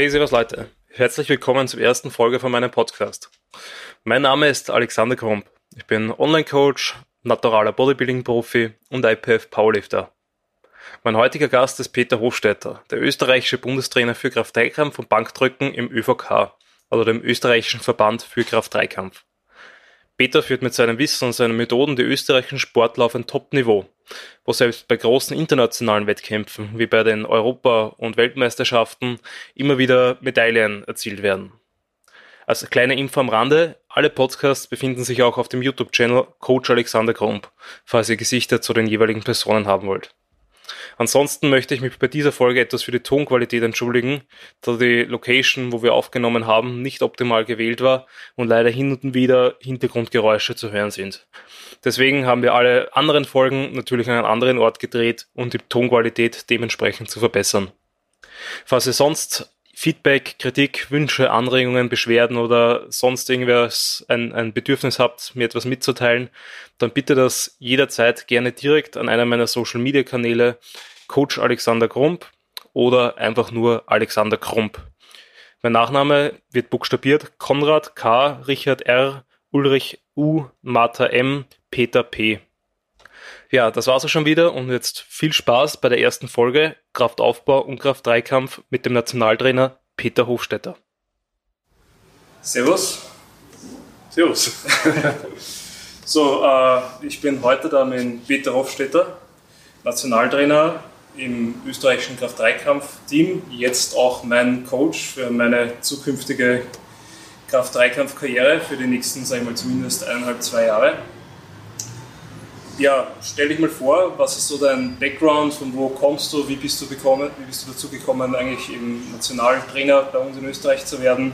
Hey, servus Leute. Herzlich willkommen zur ersten Folge von meinem Podcast. Mein Name ist Alexander Krump. Ich bin Online-Coach, naturaler Bodybuilding-Profi und IPF Powerlifter. Mein heutiger Gast ist Peter Hofstetter, der österreichische Bundestrainer für Kraft-3-Kampf und Bankdrücken im ÖVK, also dem österreichischen Verband für Kraft-3-Kampf. Peter führt mit seinem Wissen und seinen Methoden die österreichischen Sportler auf ein Top-Niveau, wo selbst bei großen internationalen Wettkämpfen wie bei den Europa- und Weltmeisterschaften immer wieder Medaillen erzielt werden. Als kleine Info am Rande, alle Podcasts befinden sich auch auf dem YouTube-Channel Coach Alexander Krump, falls ihr Gesichter zu den jeweiligen Personen haben wollt. Ansonsten möchte ich mich bei dieser Folge etwas für die Tonqualität entschuldigen, da die Location, wo wir aufgenommen haben, nicht optimal gewählt war und leider hin und wieder Hintergrundgeräusche zu hören sind. Deswegen haben wir alle anderen Folgen natürlich an einem anderen Ort gedreht, um die Tonqualität dementsprechend zu verbessern. Falls ihr sonst Feedback, Kritik, Wünsche, Anregungen, Beschwerden oder sonst irgendwas ein, ein Bedürfnis habt, mir etwas mitzuteilen, dann bitte das jederzeit gerne direkt an einer meiner Social Media Kanäle, Coach Alexander Krump oder einfach nur Alexander Krump. Mein Nachname wird buchstabiert Konrad K, Richard R, Ulrich U, Martha M, Peter P. Ja, das war's auch schon wieder und jetzt viel Spaß bei der ersten Folge Kraftaufbau und Kraft-3-Kampf mit dem Nationaltrainer Peter Hofstetter. Servus. Servus. so, äh, ich bin heute da mit Peter Hofstetter, Nationaltrainer im österreichischen Kraft-3-Kampf-Team, jetzt auch mein Coach für meine zukünftige Kraft-3-Kampf-Karriere für die nächsten, sagen wir mal, zumindest eineinhalb, zwei Jahre ja, stell dich mal vor, was ist so dein Background, von wo kommst du, wie bist du, bekommen, wie bist du dazu gekommen, eigentlich im Nationaltrainer bei uns in Österreich zu werden?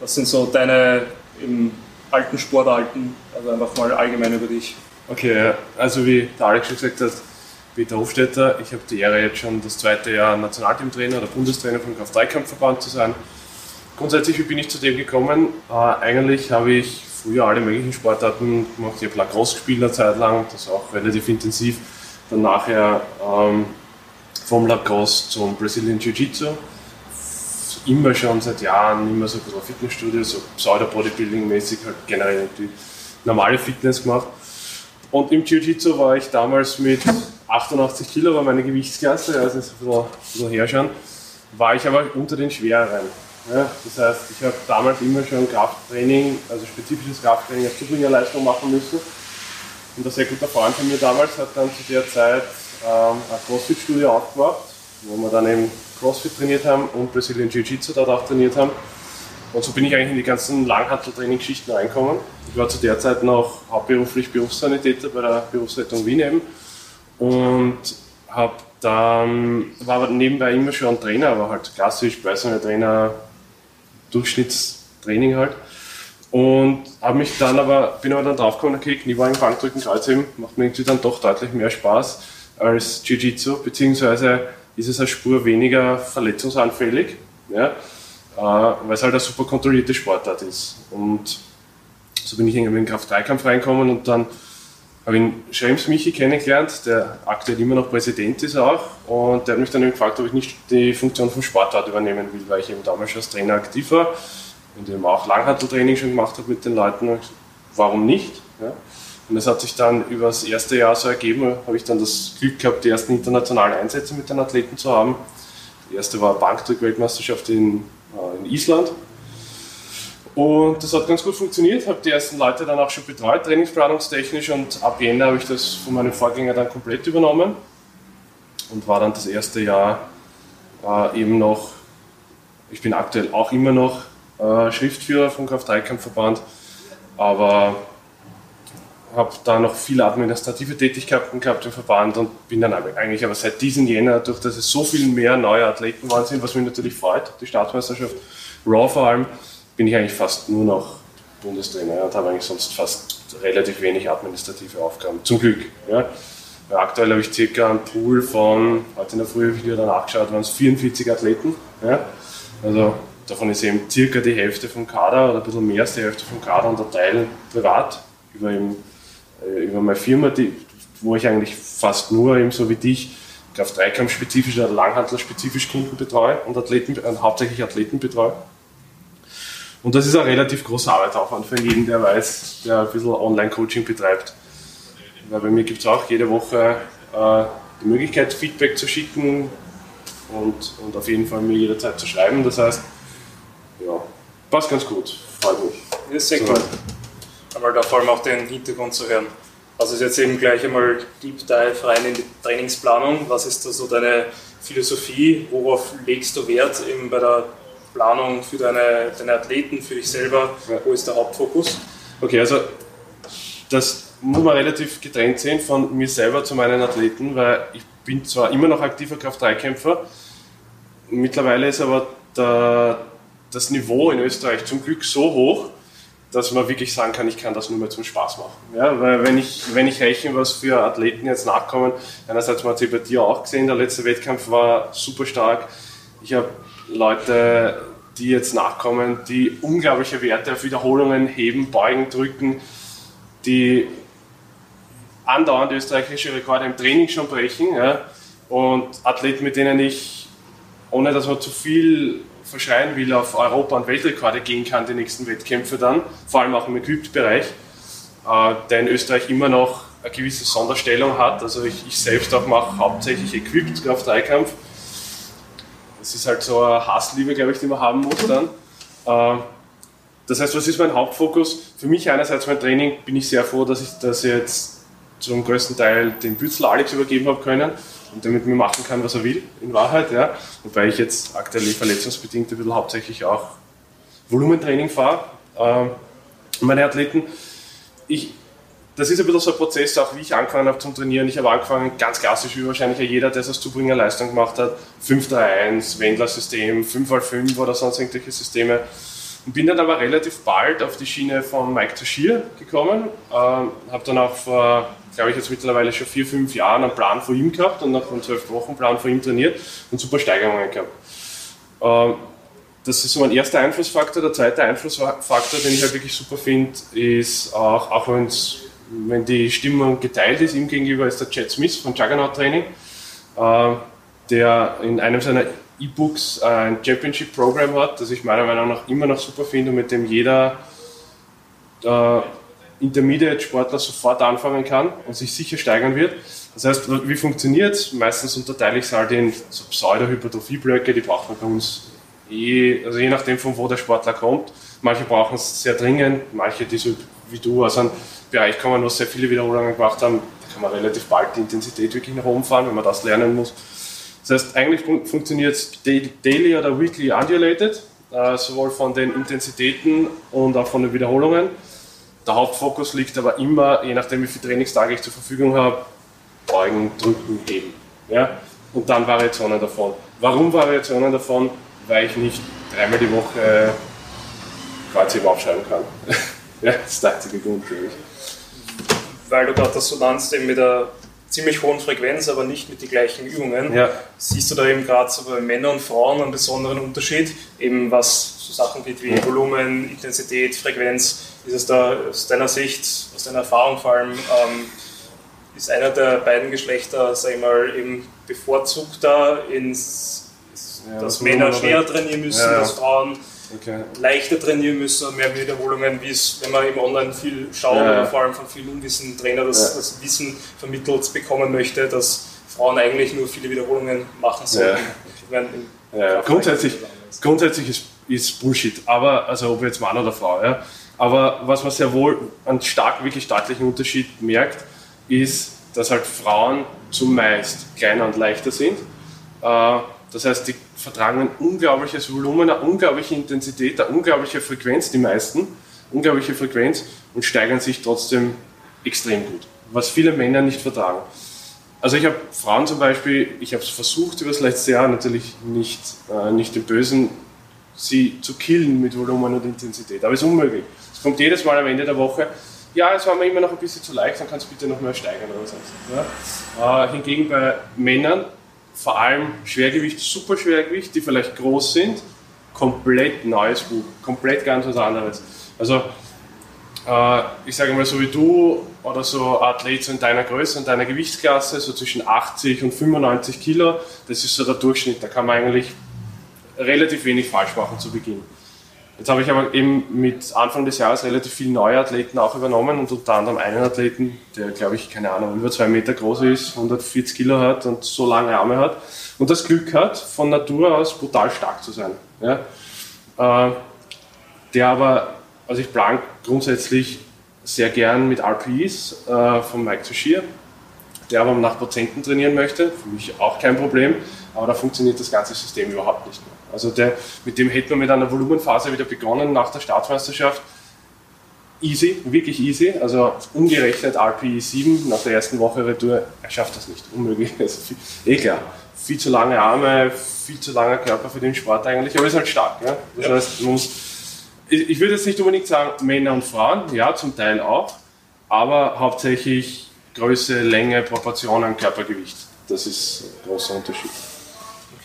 Was sind so deine im alten Sportarten, also einfach mal allgemein über dich? Okay, also wie der Alex schon gesagt hat, Peter Hofstetter, ich habe die Ehre jetzt schon das zweite Jahr Nationalteamtrainer oder Bundestrainer vom Kraft-3-Kampfverband zu sein. Grundsätzlich, wie bin ich zu dem gekommen? Äh, eigentlich habe ich früher alle möglichen Sportarten gemacht. Ich habe Lacrosse gespielt eine Zeit lang, das auch relativ intensiv. Dann nachher ähm, vom Lacrosse zum Brazilian Jiu-Jitsu. Immer schon seit Jahren, immer so ein bisschen Fitnessstudio, so Pseudo-Bodybuilding-mäßig, halt generell die normale Fitness gemacht. Und im Jiu-Jitsu war ich damals mit 88 Kilo, war meine Gewichtsklasse, also ist ein bisschen, ein bisschen her schon, war ich aber unter den Schwereren. Ja, das heißt, ich habe damals immer schon Krafttraining, also spezifisches Krafttraining als Zubringerleistung machen müssen. Und ein sehr guter Freund von mir damals hat dann zu der Zeit ähm, ein Crossfit-Studio aufgebaut, wo wir dann eben Crossfit trainiert haben und Brazilian Jiu-Jitsu dort auch trainiert haben. Und so bin ich eigentlich in die ganzen Langhanteltraining-Geschichten reingekommen. Ich war zu der Zeit noch hauptberuflich Berufssanitäter bei der Berufsrettung Wien eben und habe dann, war aber nebenbei immer schon Trainer, aber halt klassisch Personal Trainer, Durchschnittstraining halt. Und habe mich dann aber, bin aber dann draufgekommen, okay, Kniebeugen, Bankdrücken, Kreuzheben macht mir irgendwie dann doch deutlich mehr Spaß als Jiu-Jitsu, beziehungsweise ist es eine Spur weniger verletzungsanfällig, ja, äh, weil es halt eine super kontrollierte Sportart ist. Und so bin ich irgendwie in den Kraft-3-Kampf reinkommen und dann habe ihn Schrems Michi kennengelernt, der aktuell immer noch Präsident ist auch. Und der hat mich dann gefragt, ob ich nicht die Funktion vom Sportart übernehmen will, weil ich eben damals schon als Trainer aktiv war und eben auch Langhanteltraining schon gemacht habe mit den Leuten. Warum nicht? Ja. Und das hat sich dann über das erste Jahr so ergeben, habe ich dann das Glück gehabt, die ersten internationalen Einsätze mit den Athleten zu haben. Die erste war Bankdrück-Weltmeisterschaft in, äh, in Island und das hat ganz gut funktioniert, habe die ersten Leute dann auch schon betreut, trainingsplanungstechnisch und ab Jänner habe ich das von meinem Vorgänger dann komplett übernommen und war dann das erste Jahr äh, eben noch, ich bin aktuell auch immer noch äh, Schriftführer vom Kraft-3-Kampfverband, aber habe da noch viele administrative Tätigkeiten gehabt im Verband und bin dann eigentlich aber seit diesem Jänner, durch dass es so viel mehr neue Athleten waren sind, was mich natürlich freut, die Staatsmeisterschaft, Raw vor allem, bin ich eigentlich fast nur noch Bundestrainer und habe eigentlich sonst fast relativ wenig administrative Aufgaben. Zum Glück. Ja. Aktuell habe ich circa einen Pool von, heute in der Früh habe ich wieder nachgeschaut, waren es 44 Athleten. Ja. Also davon ist eben circa die Hälfte vom Kader oder ein bisschen mehr als die Hälfte vom Kader und der Teil privat über, eben, äh, über meine Firma, die, wo ich eigentlich fast nur eben so wie dich Kraft-3-Kampf-spezifisch oder Langhandler-spezifisch Kunden betreue und Athleten, äh, hauptsächlich Athleten betreue. Und das ist ein relativ großer Arbeitsaufwand für jeden, der weiß, der ein bisschen Online-Coaching betreibt. Weil bei mir gibt es auch jede Woche äh, die Möglichkeit, Feedback zu schicken und, und auf jeden Fall mir jederzeit zu schreiben. Das heißt, ja, passt ganz gut. Freut mich. Ist sehr so. cool. Aber da vor allem auch den Hintergrund zu hören. Also ist jetzt eben gleich einmal Deep Dive rein in die Trainingsplanung. Was ist da so deine Philosophie? Worauf legst du Wert eben bei der Planung für deine, deine Athleten, für dich selber? Ja. Wo ist der Hauptfokus? Okay, also das muss man relativ getrennt sehen von mir selber zu meinen Athleten, weil ich bin zwar immer noch aktiver Kraft-3-Kämpfer, mittlerweile ist aber der, das Niveau in Österreich zum Glück so hoch, dass man wirklich sagen kann, ich kann das nur mehr zum Spaß machen. Ja, weil wenn ich, wenn ich rechne, was für Athleten jetzt nachkommen, einerseits man hat es bei dir auch gesehen, der letzte Wettkampf war super stark. Ich habe Leute, die jetzt nachkommen, die unglaubliche Werte auf Wiederholungen heben, beugen, drücken, die andauernd österreichische Rekorde im Training schon brechen. Ja, und Athleten, mit denen ich, ohne dass man zu viel verschreien will, auf Europa- und Weltrekorde gehen kann, die nächsten Wettkämpfe dann, vor allem auch im Equipped-Bereich, äh, der in Österreich immer noch eine gewisse Sonderstellung hat. Also ich, ich selbst auch mache hauptsächlich Equipped Kraft-3-Kampf. Das ist halt so eine Hassliebe, glaube ich, die man haben muss dann. Äh, das heißt, was ist mein Hauptfokus? Für mich einerseits mein Training bin ich sehr froh, dass ich das jetzt zum größten Teil dem Bützler Alex übergeben habe können und der mit mir machen kann, was er will, in Wahrheit. Ja. Wobei ich jetzt aktuell verletzungsbedingt ein bisschen hauptsächlich auch Volumentraining fahre. Ähm, meine Athleten, ich, das ist ein bisschen so ein Prozess, auch wie ich angefangen habe zum Trainieren. Ich habe angefangen, ganz klassisch, wie wahrscheinlich jeder, der das Zubringer Leistung gemacht hat, 5-3-1, Wendler-System, 5x5 oder sonst irgendwelche Systeme. Und bin dann aber relativ bald auf die Schiene von Mike Tashier gekommen. Ähm, habe dann auch vor glaube ich, jetzt mittlerweile schon vier, fünf Jahren einen Plan vor ihm gehabt und nach einem zwölf Wochen Plan vor ihm trainiert und super Steigerungen gehabt. Ähm, das ist so mein erster Einflussfaktor. Der zweite Einflussfaktor, den ich halt wirklich super finde, ist auch, auch wenn die Stimmung geteilt ist ihm gegenüber, ist der Chad Smith von Juggernaut Training, äh, der in einem seiner E-Books ein Championship Program hat, das ich meiner Meinung nach immer noch super finde und mit dem jeder äh, Intermediate-Sportler sofort anfangen kann und sich sicher steigern wird. Das heißt, wie funktioniert es? Meistens unterteile ich es halt in so Pseudo-Hypertrophie-Blöcke, die braucht man bei uns eh, also je nachdem von wo der Sportler kommt. Manche brauchen es sehr dringend, manche, die so wie du aus einem Bereich kommen, wo sehr viele Wiederholungen gemacht haben, da kann man relativ bald die Intensität wirklich nach oben fahren, wenn man das lernen muss. Das heißt, eigentlich fun funktioniert es daily oder weekly undulated, äh, sowohl von den Intensitäten und auch von den Wiederholungen. Der Hauptfokus liegt aber immer, je nachdem wie viele Trainingstage ich zur Verfügung habe, beugen, drücken, heben. Ja? Und dann Variationen davon. Warum Variationen davon? Weil ich nicht dreimal die Woche Kreuzheben aufschreiben kann. ja, das ist der einzige Grund für mich. Weil du gerade das so nannst, eben mit der ziemlich hohen Frequenz, aber nicht mit den gleichen Übungen. Ja. Siehst du da eben gerade so bei Männern und Frauen einen besonderen Unterschied, eben was so Sachen geht wie Volumen, Intensität, Frequenz, ist es da aus deiner Sicht, aus deiner Erfahrung vor allem, ähm, ist einer der beiden Geschlechter, sag ich mal, eben bevorzugter, ins, ja, dass Männer schneller trainieren müssen ja, als Frauen? Okay. leichter trainieren müssen und mehr Wiederholungen, wie es, wenn man im Online viel schaut ja. oder vor allem von vielen unwissenden Trainern das, ja. das, Wissen vermittelt bekommen möchte, dass Frauen eigentlich nur viele Wiederholungen machen sollten. Ja. Grundsätzlich, grundsätzlich ist, ist Bullshit, aber also ob jetzt Mann oder Frau. Aber was man sehr wohl einen stark, wirklich deutlichen Unterschied merkt, ist, dass halt Frauen zumeist kleiner und leichter sind. Äh, das heißt, die vertragen ein unglaubliches Volumen, eine unglaubliche Intensität, eine unglaubliche Frequenz, die meisten, unglaubliche Frequenz und steigern sich trotzdem extrem gut, was viele Männer nicht vertragen. Also ich habe Frauen zum Beispiel, ich habe es versucht über das letzte Jahr, natürlich nicht, äh, nicht im Bösen, sie zu killen mit Volumen und Intensität, aber es ist unmöglich. Es kommt jedes Mal am Ende der Woche, ja, es war mir immer noch ein bisschen zu leicht, dann kannst du bitte noch mehr steigern oder sonst. Ja? Äh, hingegen bei Männern, vor allem Schwergewicht, Superschwergewicht, die vielleicht groß sind, komplett neues Buch, komplett ganz was anderes. Also äh, ich sage mal so wie du oder so Athlet in deiner Größe und deiner Gewichtsklasse, so zwischen 80 und 95 Kilo, das ist so der Durchschnitt. Da kann man eigentlich relativ wenig falsch machen zu Beginn. Jetzt habe ich aber eben mit Anfang des Jahres relativ viele neue Athleten auch übernommen und unter anderem einen Athleten, der glaube ich, keine Ahnung, über zwei Meter groß ist, 140 Kilo hat und so lange Arme hat und das Glück hat, von Natur aus brutal stark zu sein. Ja? Äh, der aber, also ich plan grundsätzlich sehr gern mit RPEs äh, von Mike Toschier, der aber nach Prozenten trainieren möchte, für mich auch kein Problem, aber da funktioniert das ganze System überhaupt nicht mehr. Also der, mit dem hätten wir mit einer Volumenphase wieder begonnen nach der Staatsmeisterschaft. Easy, wirklich easy. Also umgerechnet RPE 7 nach der ersten Woche Retour, er schafft das nicht. Unmöglich. Also viel, eh klar. Viel zu lange Arme, viel zu langer Körper für den Sport eigentlich, aber ist halt stark. Ja? Das heißt, man muss, ich, ich würde jetzt nicht unbedingt sagen Männer und Frauen, ja, zum Teil auch, aber hauptsächlich Größe, Länge, Proportionen, Körpergewicht. Das ist ein großer Unterschied.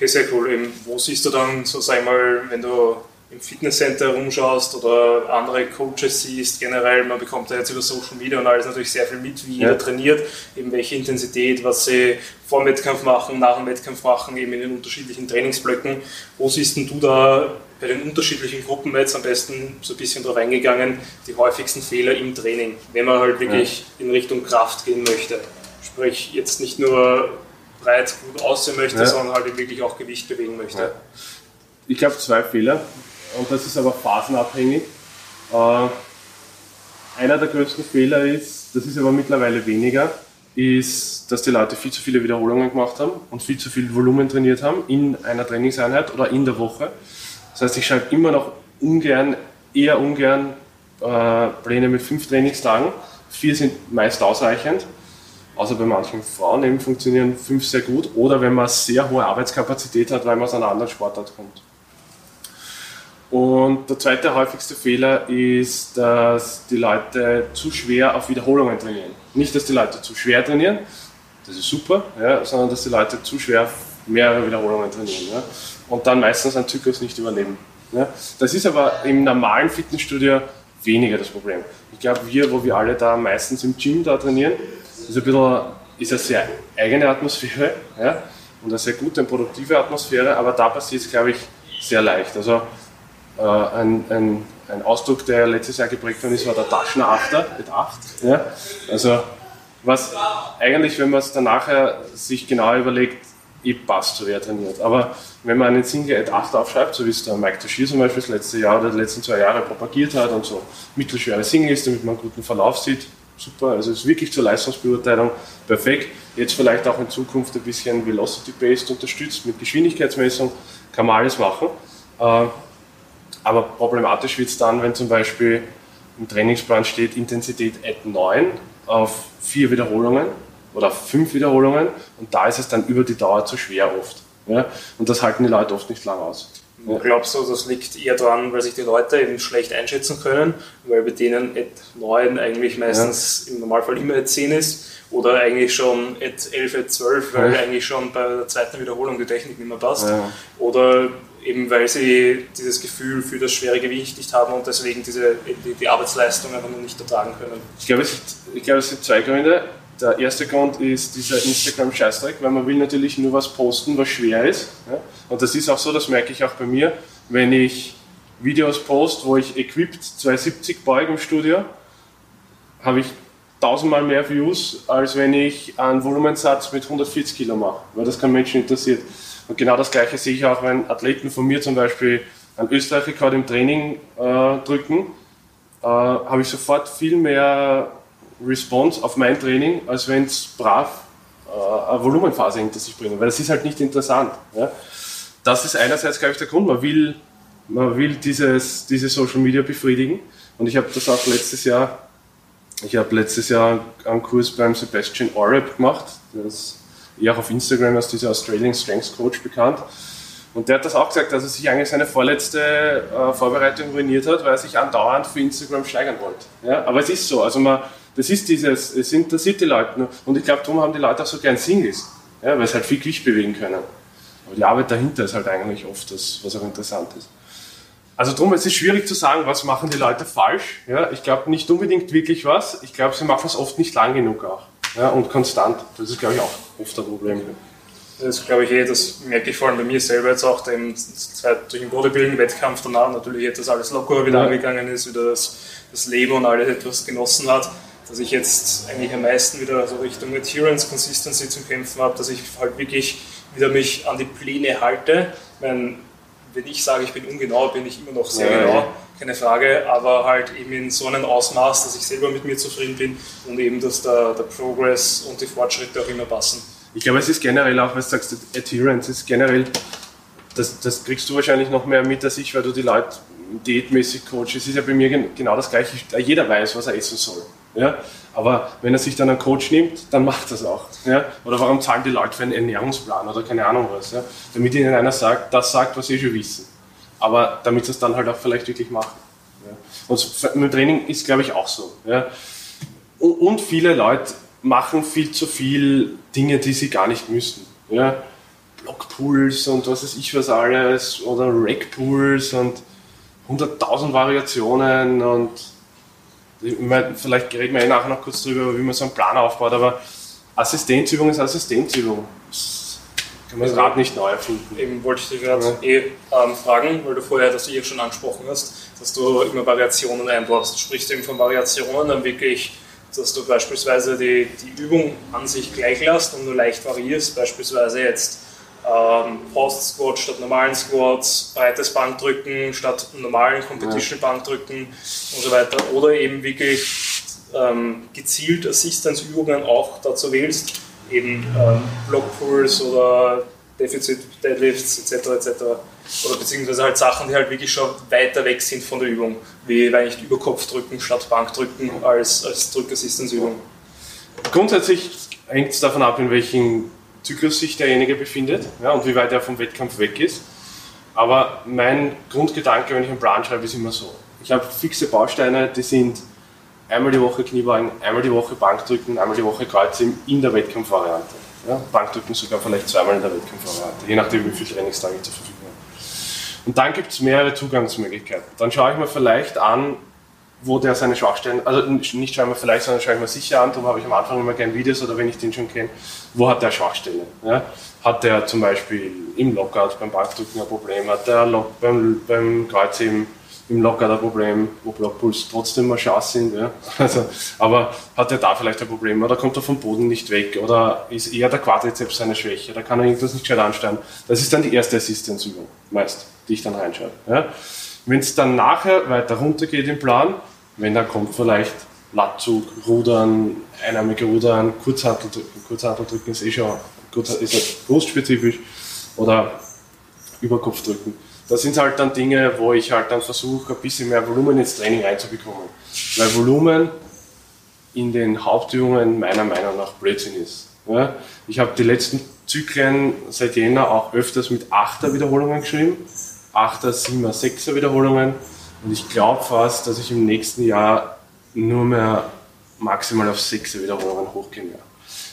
Okay, sehr cool. Eben, wo siehst du dann, so sag ich mal, wenn du im Fitnesscenter rumschaust oder andere Coaches siehst, generell, man bekommt ja jetzt über Social Media und alles natürlich sehr viel mit, wie jeder ja. trainiert, eben welche Intensität, was sie vor dem Wettkampf machen, nach dem Wettkampf machen, eben in den unterschiedlichen Trainingsblöcken. Wo siehst du da bei den unterschiedlichen Gruppen jetzt am besten so ein bisschen drauf eingegangen, die häufigsten Fehler im Training, wenn man halt wirklich ja. in Richtung Kraft gehen möchte? Sprich, jetzt nicht nur breit gut aussehen möchte, ja. sondern halt wirklich auch Gewicht bewegen möchte. Ja. Ich glaube zwei Fehler und das ist aber phasenabhängig. Äh, einer der größten Fehler ist, das ist aber mittlerweile weniger, ist, dass die Leute viel zu viele Wiederholungen gemacht haben und viel zu viel Volumen trainiert haben in einer Trainingseinheit oder in der Woche. Das heißt, ich schreibe immer noch ungern, eher ungern äh, Pläne mit fünf Trainingstagen. Vier sind meist ausreichend außer bei manchen Frauen eben funktionieren fünf sehr gut oder wenn man sehr hohe Arbeitskapazität hat, weil man aus einer anderen Sportart kommt. Und der zweite häufigste Fehler ist, dass die Leute zu schwer auf Wiederholungen trainieren. Nicht, dass die Leute zu schwer trainieren, das ist super, ja, sondern dass die Leute zu schwer mehrere Wiederholungen trainieren ja, und dann meistens einen Zyklus nicht überleben. Ja. Das ist aber im normalen Fitnessstudio weniger das Problem. Ich glaube, wir, wo wir alle da meistens im Gym da trainieren, ist ein bisschen, ist eine sehr eigene Atmosphäre ja, und eine sehr gute und produktive Atmosphäre, aber da passiert es, glaube ich, sehr leicht. Also äh, ein, ein, ein Ausdruck, der letztes Jahr geprägt worden ist, war der Taschenachter mit 8. Ja. Also was eigentlich, wenn man es dann nachher sich genau überlegt, eh passt, so wer trainiert. Aber wenn man einen Single at 8 aufschreibt, so wie es der Mike Toshier zum Beispiel das letzte Jahr oder die letzten zwei Jahre propagiert hat und so mittelschwere Single ist, damit man einen guten Verlauf sieht, super. Also es ist wirklich zur Leistungsbeurteilung perfekt. Jetzt vielleicht auch in Zukunft ein bisschen Velocity-Based unterstützt mit Geschwindigkeitsmessung, kann man alles machen. Äh, aber problematisch wird es dann, wenn zum Beispiel im Trainingsplan steht Intensität at 9 auf vier Wiederholungen oder fünf Wiederholungen und da ist es dann über die Dauer zu schwer oft. Ja? Und das halten die Leute oft nicht lang aus. Ja. Glaubst du, das liegt eher daran, weil sich die Leute eben schlecht einschätzen können, weil bei denen at 9 eigentlich meistens ja. im Normalfall immer at 10 ist oder eigentlich schon at 11, at 12, weil ja. eigentlich schon bei der zweiten Wiederholung die Technik nicht mehr passt oder eben weil sie dieses Gefühl für das schwere Gewicht nicht haben und deswegen diese, die, die Arbeitsleistung einfach noch nicht ertragen können? Ich glaube, es, ich glaube, es sind zwei Gründe. Der erste Grund ist dieser Instagram-Scheißdreck, weil man will natürlich nur was posten, was schwer ist. Ja? Und das ist auch so, das merke ich auch bei mir, wenn ich Videos poste, wo ich equipped 270 beuge im Studio, habe ich tausendmal mehr Views, als wenn ich einen Volumensatz mit 140 Kilo mache, weil das kein Menschen interessiert. Und genau das Gleiche sehe ich auch, wenn Athleten von mir zum Beispiel einen Österreich-Rekord im Training äh, drücken, äh, habe ich sofort viel mehr Response auf mein Training, als wenn es brav äh, eine Volumenphase hinter sich bringen, weil das ist halt nicht interessant. Ja? Das ist einerseits, glaube ich, der Grund, man will, man will dieses, diese Social Media befriedigen und ich habe das auch letztes Jahr, ich habe letztes Jahr einen Kurs beim Sebastian Oreb gemacht, der ist eher auf Instagram als dieser Australian Strength Coach bekannt. Und der hat das auch gesagt, dass er sich eigentlich seine vorletzte äh, Vorbereitung ruiniert hat, weil er sich andauernd für Instagram steigern wollte. Ja? Aber es ist so, also man, das ist dieses, es interessiert die Leute. Und ich glaube, darum haben die Leute auch so gern Singles, ja, weil sie halt viel Gewicht bewegen können. Aber die Arbeit dahinter ist halt eigentlich oft das, was auch interessant ist. Also drum, es ist schwierig zu sagen, was machen die Leute falsch. Ja, ich glaube nicht unbedingt wirklich was. Ich glaube, sie machen es oft nicht lang genug auch. Ja, und konstant. Das ist, glaube ich, auch oft ein Problem. Das glaube ich eh, das merke ich vor allem bei mir selber jetzt auch, dem, durch den Bodybuilding-Wettkampf danach natürlich etwas alles lockerer wieder ja. angegangen ist, wieder das, das Leben und alles etwas genossen hat, dass ich jetzt eigentlich am meisten wieder so Richtung Adherence, Consistency zum Kämpfen habe, dass ich halt wirklich wieder mich an die Pläne halte. Meine, wenn ich sage, ich bin ungenau, bin ich immer noch sehr ja, genau, keine Frage, aber halt eben in so einem Ausmaß, dass ich selber mit mir zufrieden bin und eben, dass der, der Progress und die Fortschritte auch immer passen. Ich glaube, es ist generell auch, was du sagst, Adherence ist generell, das, das kriegst du wahrscheinlich noch mehr mit als ich, weil du die Leute diätmäßig coachst. Es ist ja bei mir genau das Gleiche. Jeder weiß, was er essen soll. Ja? Aber wenn er sich dann einen Coach nimmt, dann macht das auch. Ja? Oder warum zahlen die Leute für einen Ernährungsplan oder keine Ahnung was? Ja? Damit ihnen einer sagt, das sagt, was sie schon wissen. Aber damit sie es dann halt auch vielleicht wirklich machen. Ja? Und mit Training ist, glaube ich, auch so. Ja? Und viele Leute machen viel zu viel Dinge, die sie gar nicht müssten. Ja? Blockpools und was weiß ich was alles oder Rackpools und 100.000 Variationen und meine, vielleicht reden wir eh nachher noch kurz drüber, wie man so einen Plan aufbaut, aber Assistenzübung ist Assistenzübung. Das kann man das Rad nicht neu erfinden. Eben wollte ich dich gerade ja. eh ähm, fragen, weil du vorher das eh schon angesprochen hast, dass du immer Variationen einbaust. Du sprichst eben von Variationen, dann wirklich dass du beispielsweise die, die Übung an sich gleich lässt und nur leicht variierst, beispielsweise jetzt ähm, Post Squat statt normalen Squats, breites Bankdrücken statt normalen Competition Bankdrücken und so weiter. Oder eben wirklich ähm, gezielt Assistance-Übungen auch dazu wählst, eben ähm, Block Pulls oder Deficit Deadlifts etc. etc. Oder beziehungsweise halt Sachen, die halt wirklich schon weiter weg sind von der Übung, wie leicht Überkopfdrücken statt Bankdrücken als, als Drückassistenzübung. Grundsätzlich hängt es davon ab, in welchem Zyklus sich derjenige befindet ja, und wie weit er vom Wettkampf weg ist. Aber mein Grundgedanke, wenn ich einen Plan schreibe, ist immer so. Ich habe fixe Bausteine, die sind einmal die Woche Kniebeugen, einmal die Woche Bankdrücken, einmal die Woche Kreuze in der Wettkampfvariante. Ja, Bankdrücken sogar vielleicht zweimal in der Wettkampfvariante, je nachdem, wie viele Trainingstage ich zur Verfügung habe. Und dann gibt es mehrere Zugangsmöglichkeiten. Dann schaue ich mir vielleicht an, wo der seine Schwachstellen, also nicht schaue ich mir vielleicht, sondern mir sicher an, darum habe ich am Anfang immer gerne Videos oder wenn ich den schon kenne, wo hat der Schwachstellen. Ja? Hat der zum Beispiel im Lockout beim Bankdrücken ein Problem, hat der beim, beim Kreuzheben im Lockout ein Problem, wo Blockpuls trotzdem mal Chance sind. Ja? Also, aber hat er da vielleicht ein Problem oder kommt er vom Boden nicht weg oder ist eher der Quadrizeps seine Schwäche, da kann er irgendwas nicht gescheit anstellen. Das ist dann die erste Assistenzübung, meist, die ich dann reinschaue. Ja? Wenn es dann nachher weiter runter geht im Plan, wenn dann kommt vielleicht Latzug, Rudern, einarmige Rudern, Kurzhanteldrücken. Kurzhanteldrücken ist eh schon ist halt brustspezifisch oder Überkopfdrücken. Das sind halt dann Dinge, wo ich halt dann versuche, ein bisschen mehr Volumen ins Training reinzubekommen. Weil Volumen in den Hauptübungen meiner Meinung nach Blödsinn ist. Ja? Ich habe die letzten Zyklen seit Jänner auch öfters mit 8er Wiederholungen geschrieben. 8er, 7er, 6er Wiederholungen. Und ich glaube fast, dass ich im nächsten Jahr nur mehr maximal auf 6er Wiederholungen hochgehen werde.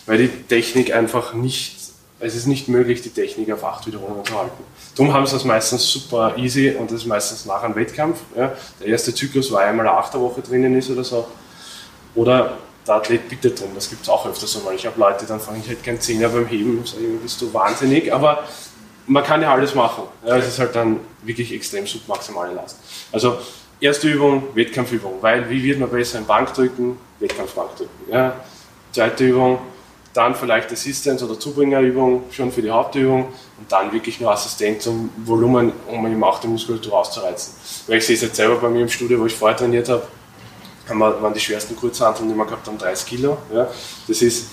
Weil die Technik einfach nicht, es ist nicht möglich, die Technik auf 8 Wiederholungen zu halten. Darum haben sie das meistens super easy und das ist meistens nach einem Wettkampf. Ja. Der erste Zyklus war einmal eine Achterwoche drinnen ist oder so. Oder der Athlet bittet drin, das gibt es auch öfters einmal. Ich habe Leute, die dann fragen, ich hätte gern Zehner beim Heben, sage ich, bist du wahnsinnig, aber man kann ja alles machen. Ja, es ist halt dann wirklich extrem submaximale Last. Also erste Übung, Wettkampfübung, weil wie wird man besser im Bankdrücken? Wettkampfbankdrücken. Ja. Zweite Übung, dann vielleicht Assistance oder Zubringerübung schon für die Hauptübung und dann wirklich nur Assistent zum Volumen, um eben auch die Muskulatur auszureizen. Weil ich sehe es jetzt selber bei mir im Studio, wo ich vorher trainiert habe, haben wir, waren die schwersten Kurzhanteln, die wir gehabt haben, 30 Kilo. Ja. Das ist,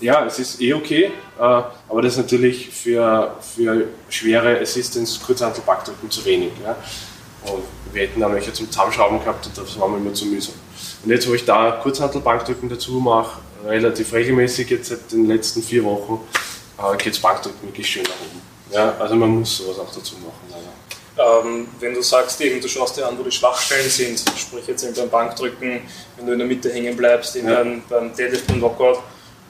ja, es ist eh okay, äh, aber das ist natürlich für, für schwere Assistance Kurzhantel Backdrücken zu wenig. Ja. Und wir hätten dann welche zum Zusammenschrauben gehabt und das war mir immer zu mühsam. Und jetzt, wo ich da Kurzhantel-Bankdrücken dazu mache, relativ regelmäßig jetzt seit den letzten vier Wochen, äh, geht das Bankdrücken wirklich schön nach oben. Ja, also man muss sowas auch dazu machen. Ähm, wenn du sagst, eben, du schaust dir an, wo die Schwachstellen sind, sprich jetzt eben beim Bankdrücken, wenn du in der Mitte hängen bleibst, ja. beim, beim Deadlift und Lockout,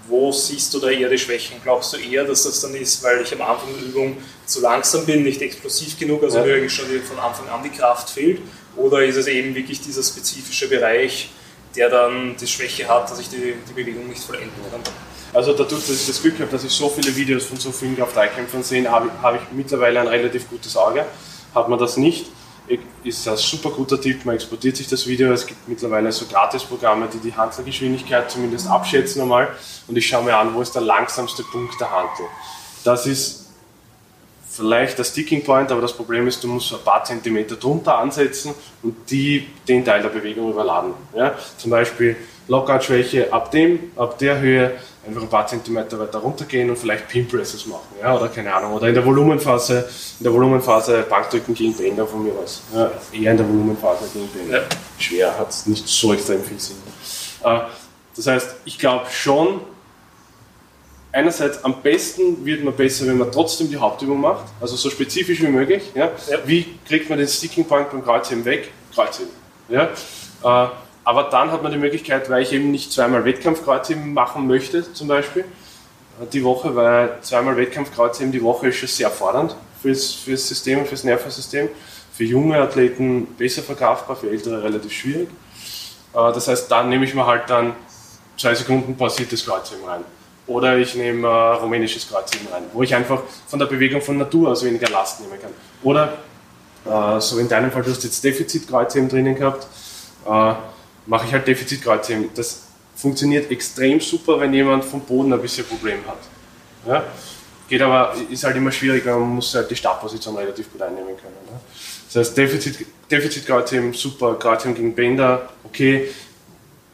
wo siehst du da eher die Schwächen? Glaubst du eher, dass das dann ist, weil ich am Anfang der Übung zu langsam bin, nicht explosiv genug, also ja. mir eigentlich schon von Anfang an die Kraft fehlt? Oder ist es eben wirklich dieser spezifische Bereich, der dann die Schwäche hat, dass ich die, die Bewegung nicht vollenden kann? Also dadurch, dass ich das Glück habe, dass ich so viele Videos von so vielen Kraft-3-Kämpfern sehe, habe ich mittlerweile ein relativ gutes Auge. Hat man das nicht, ist ein super guter Tipp, man exportiert sich das Video. Es gibt mittlerweile so Gratis-Programme, die die Handelgeschwindigkeit zumindest abschätzen einmal und ich schaue mir an, wo ist der langsamste Punkt der Handel. Das ist vielleicht der Sticking Point, aber das Problem ist, du musst ein paar Zentimeter drunter ansetzen und die, den Teil der Bewegung überladen. Ja? Zum Beispiel Lockout-Schwäche ab dem, ab der Höhe einfach ein paar Zentimeter weiter runtergehen und vielleicht Pin Presses machen, ja? oder keine Ahnung, oder in der Volumenphase, in der Volumenphase Bankdrücken gegen Bänder von mir aus. Ja? Eher in der Volumenphase gegen Bänder. Ja. Schwer, hat nicht so extrem viel Sinn. Äh, das heißt, ich glaube schon, einerseits am besten wird man besser, wenn man trotzdem die Hauptübung macht, also so spezifisch wie möglich. Ja? ja. Wie kriegt man den Sticking Point beim Kreuzheben weg? Kreuzheben. Ja? Aber dann hat man die Möglichkeit, weil ich eben nicht zweimal Wettkampfkreuzheben machen möchte, zum Beispiel, äh, die Woche, weil zweimal Wettkampfkreuzheben die Woche ist schon sehr fordernd fürs, fürs System und fürs Nervensystem. Für junge Athleten besser verkaufbar, für ältere relativ schwierig. Äh, das heißt, dann nehme ich mir halt dann zwei Sekunden pausiertes Kreuzheben rein oder ich nehme äh, rumänisches Kreuzheben rein, wo ich einfach von der Bewegung von Natur aus weniger Last nehmen kann. Oder, so in deinem Fall, du hast jetzt Defizitkreuzheben drinnen gehabt, mache ich halt Defizitkreuzheben. Das funktioniert extrem super, wenn jemand vom Boden ein bisschen Problem hat. Ja? Geht aber, ist halt immer schwierig, weil man muss halt die Startposition relativ gut einnehmen können. Ne? Das heißt, Defizit, Defizitkreuzheben super, Kreuzheben gegen Bänder, okay,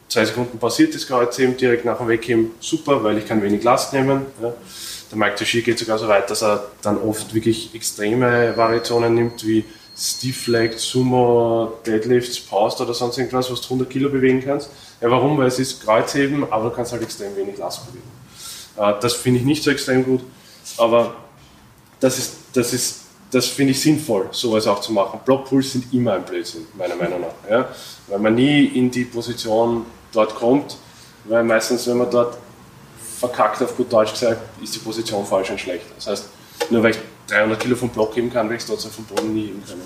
zwei Sekunden passiert das Kreuzheben, direkt nach dem Wegheben super, weil ich kann wenig Last nehmen. Ja. Der Mike Teixeira geht sogar so weit, dass er dann oft wirklich extreme Variationen nimmt, wie Stiff Leg, Sumo, Deadlifts, Post oder sonst irgendwas, was du 100 Kilo bewegen kannst. Ja, warum? Weil es ist Kreuzheben, aber du kannst halt extrem wenig Last bewegen. Äh, das finde ich nicht so extrem gut, aber das ist, das ist, das finde ich sinnvoll, sowas auch zu machen. Blockpools sind immer ein Blödsinn, meiner Meinung nach. Ja? Weil man nie in die Position dort kommt, weil meistens, wenn man dort verkackt, auf gut Deutsch gesagt, ist die Position falsch und schlecht. Das heißt, nur weil ich 300 Kilo vom Block heben kann, werde ich es trotzdem vom Boden nie heben können.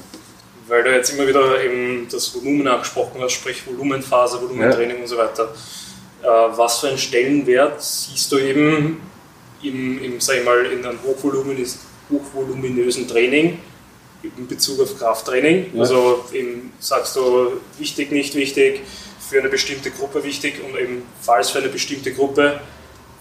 Weil du jetzt immer wieder eben das Volumen angesprochen hast, sprich Volumenphase, Volumentraining ja. und so weiter. Äh, was für einen Stellenwert siehst du eben im, im sag ich mal, in einem hochvoluminösen Training in Bezug auf Krafttraining? Ja. Also eben, sagst du wichtig, nicht wichtig, für eine bestimmte Gruppe wichtig und eben falls für eine bestimmte Gruppe,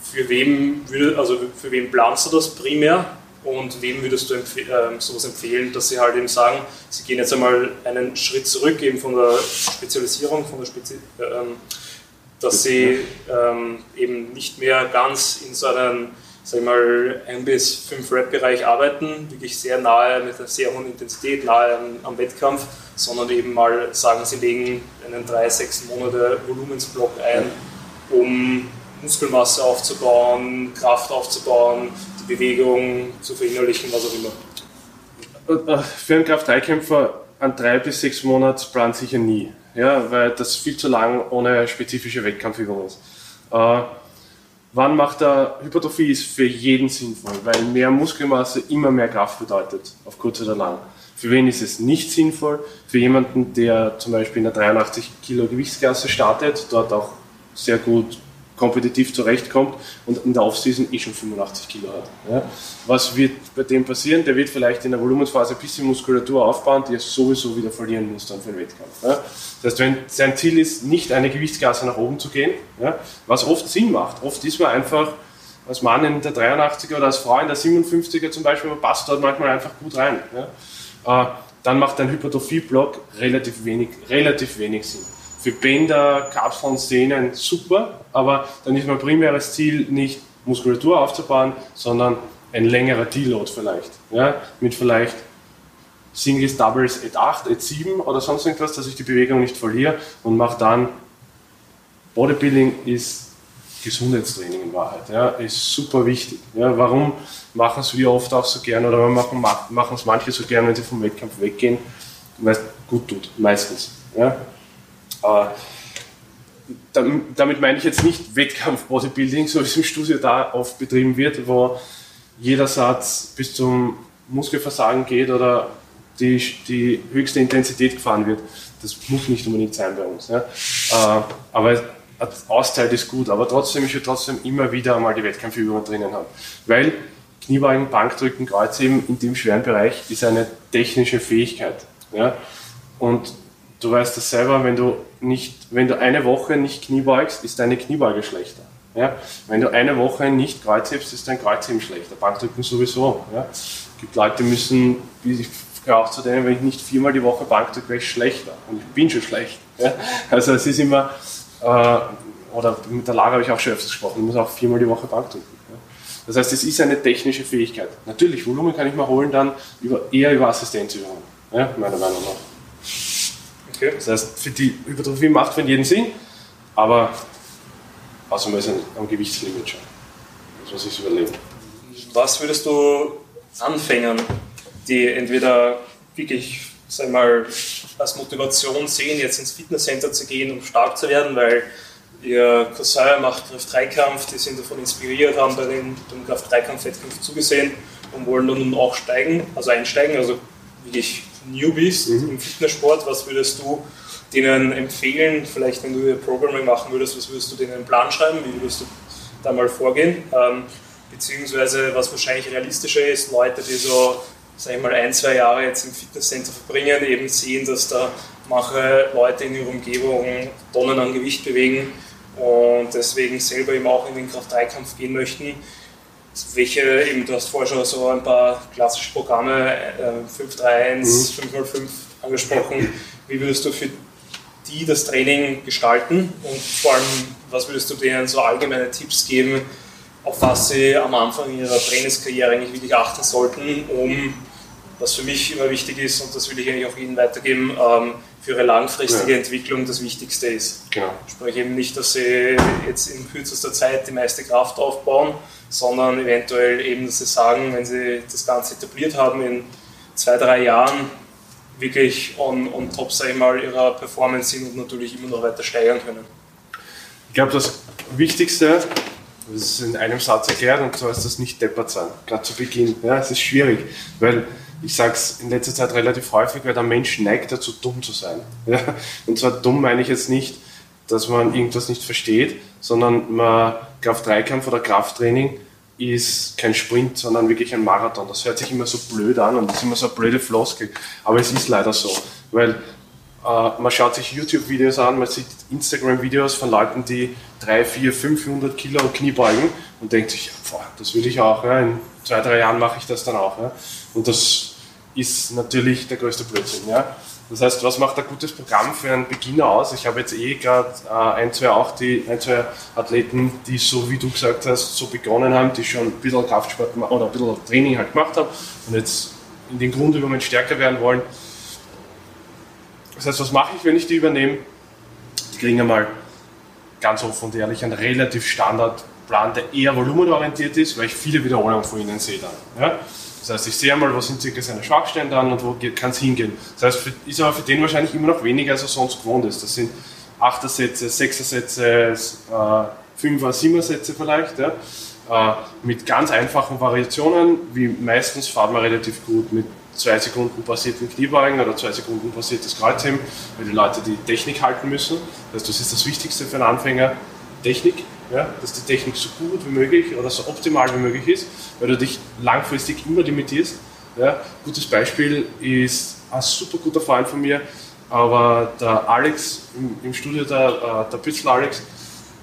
für wem würde, also für wen planst du das primär und wem würdest du empf äh, sowas empfehlen, dass sie halt eben sagen, sie gehen jetzt einmal einen Schritt zurück eben von der Spezialisierung, von der Spezi äh, dass sie ähm, eben nicht mehr ganz in so einem sag ich mal, ein bis fünf Rap-Bereich arbeiten, wirklich sehr nahe, mit einer sehr hohen Intensität, nahe am, am, Wettkampf, sondern eben mal sagen, sie legen einen drei, sechs Monate Volumensblock ein, um Muskelmasse aufzubauen, Kraft aufzubauen, die Bewegung zu verinnerlichen, was auch immer. Äh, für einen Kraft-3-Kämpfer an drei bis sechs Monatsplan sicher nie, ja, weil das viel zu lang ohne spezifische Wettkampfübung ist. Äh, Wann macht er Hypertrophie ist für jeden sinnvoll, weil mehr Muskelmasse immer mehr Kraft bedeutet, auf kurz oder lang. Für wen ist es nicht sinnvoll? Für jemanden, der zum Beispiel in der 83 Kilo Gewichtsklasse startet, dort auch sehr gut kompetitiv zurechtkommt und in der Offseason eh schon 85 Kilo hat. Ja. Was wird bei dem passieren? Der wird vielleicht in der Volumensphase ein bisschen Muskulatur aufbauen, die er sowieso wieder verlieren muss dann für den Wettkampf. Ja. Das heißt, wenn sein Ziel ist, nicht eine Gewichtsklasse nach oben zu gehen, ja, was oft Sinn macht, oft ist man einfach als Mann in der 83er oder als Frau in der 57er zum Beispiel, man passt dort manchmal einfach gut rein. Äh, dann macht ein Hypertrophie-Block relativ wenig, relativ wenig Sinn für Bänder, Kapseln, Sehnen super, aber dann ist mein primäres Ziel nicht Muskulatur aufzubauen, sondern ein längerer Deload vielleicht. Ja? Mit vielleicht Singles, Doubles, at 8, at 7 oder sonst irgendwas, dass ich die Bewegung nicht verliere und mache dann Bodybuilding ist Gesundheitstraining in Wahrheit. Ja, ist super wichtig. Ja, warum machen es wir oft auch so gern oder machen, machen es manche so gern, wenn sie vom Wettkampf weggehen? Weil es gut tut, meistens. Ja. Damit meine ich jetzt nicht Wettkampf-Bodybuilding, so wie es im Studio da oft betrieben wird, wo jeder Satz bis zum Muskelversagen geht oder die, die höchste Intensität gefahren wird. Das muss nicht unbedingt sein bei uns. Äh, aber Auszeit ist gut, aber trotzdem, ich will trotzdem immer wieder mal die Wettkampfübungen drinnen haben. Weil Kniebeugen, Bankdrücken, Kreuzheben in dem schweren Bereich ist eine technische Fähigkeit. Ja. Und du weißt das selber, wenn du, nicht, wenn du eine Woche nicht Knie beugst, ist deine Kniebeuge schlechter. Ja? Wenn du eine Woche nicht Kreuzhebst, ist dein Kreuzheben schlechter. Bankdrücken sowieso. Ja? Es gibt Leute, die müssen, ich auch zu denen, wenn ich nicht viermal die Woche Bankdrücke, wäre ich schlechter. Und ich bin schon schlecht. Ja? Also es ist immer, äh, oder mit der Lara habe ich auch schon öfters gesprochen, ich muss auch viermal die Woche Bankdrücken. Das heißt, es ist eine technische Fähigkeit. Natürlich, Volumen kann ich mal holen dann über, eher über Assistenzübungen, ja? meiner Meinung nach. Okay. Das heißt, für die Hypertrophie macht von jedem Sinn, aber außer man ist am Gewichtslimit schon. Muss man sich überlegen. Was würdest du Anfängern, die entweder wirklich, sag mal, als Motivation sehen, jetzt ins Fitnesscenter zu gehen, um stark zu werden, weil ihr Cousin macht Kraft-3-Kampf, die sind davon inspiriert, haben bei dem Kraft-3-Kampf-Wettkampf zugesehen und wollen nun auch steigen, also einsteigen, also wirklich Newbies mhm. im Fitnesssport, was würdest du denen empfehlen? Vielleicht, wenn du Programming machen würdest, was würdest du denen einen Plan schreiben? Wie würdest du da mal vorgehen? Ähm, beziehungsweise, was wahrscheinlich realistischer ist, Leute, die so, sag ich mal, ein, zwei Jahre jetzt im Fitnesscenter verbringen, eben sehen, dass da manche Leute in ihrer Umgebung Tonnen an Gewicht bewegen und deswegen selber eben auch in den Kraft-3-Kampf gehen möchten welche, eben, du hast vorher schon so ein paar klassische Programme, äh, 531, mhm. 505 angesprochen. Wie würdest du für die das Training gestalten und vor allem, was würdest du denen so allgemeine Tipps geben, auf was sie am Anfang ihrer Trainingskarriere eigentlich wirklich achten sollten, um, was für mich immer wichtig ist und das will ich eigentlich auch Ihnen weitergeben, ähm, für ihre langfristige ja. Entwicklung das Wichtigste ist. Genau. Sprich eben nicht, dass sie jetzt in kürzester Zeit die meiste Kraft aufbauen, sondern eventuell eben, dass sie sagen, wenn sie das Ganze etabliert haben, in zwei, drei Jahren wirklich on, on top, sag ich mal, ihrer Performance sind und natürlich immer noch weiter steigern können. Ich glaube, das Wichtigste, das ist in einem Satz erklärt, und zwar ist das nicht deppert sein, gerade zu Beginn. Ja, es ist schwierig, weil ich sage es in letzter Zeit relativ häufig, weil der Mensch neigt dazu, dumm zu sein. Ja? Und zwar dumm meine ich jetzt nicht, dass man irgendwas nicht versteht, sondern man Kraft-3-Kampf oder Krafttraining ist kein Sprint, sondern wirklich ein Marathon. Das hört sich immer so blöd an und das ist immer so eine blöde Floskel. Aber es ist leider so, weil äh, man schaut sich YouTube-Videos an, man sieht Instagram-Videos von Leuten, die 3, 4, 500 Kilo Knie beugen und denkt sich, boah, das will ich auch. Ja. In zwei, drei Jahren mache ich das dann auch. Ja. Und das ist natürlich der größte Blödsinn. Ja. Das heißt, was macht ein gutes Programm für einen Beginner aus? Ich habe jetzt eh gerade äh, ein, zwei auch die, ein, zwei Athleten, die so wie du gesagt hast, so begonnen haben, die schon ein bisschen Kraftsport oder ein bisschen Training halt gemacht haben und jetzt in den Grundübungen stärker werden wollen. Das heißt, was mache ich, wenn ich die übernehme? Die kriegen einmal ganz offen und ehrlich einen relativ Standardplan, der eher volumenorientiert ist, weil ich viele Wiederholungen von ihnen sehe dann. Ja? Das heißt, ich sehe einmal, wo sind circa seine Schwachstellen dann und wo kann es hingehen. Das heißt, ist aber für den wahrscheinlich immer noch weniger, als er sonst gewohnt ist. Das sind 8er Sätze, 6er Sätze, äh, 5er, 7er Sätze vielleicht. Ja. Äh, mit ganz einfachen Variationen, wie meistens fahrt man relativ gut mit 2 Sekunden passierten Kniebeugen oder 2 Sekunden passiertes Kreuzheben, weil die Leute die Technik halten müssen. Das heißt, das ist das Wichtigste für einen Anfänger, Technik ja, dass die Technik so gut wie möglich oder so optimal wie möglich ist, weil du dich langfristig immer limitierst. Ja. Gutes Beispiel ist ein super guter Freund von mir, aber der Alex im, im Studio, der, äh, der Pützl Alex,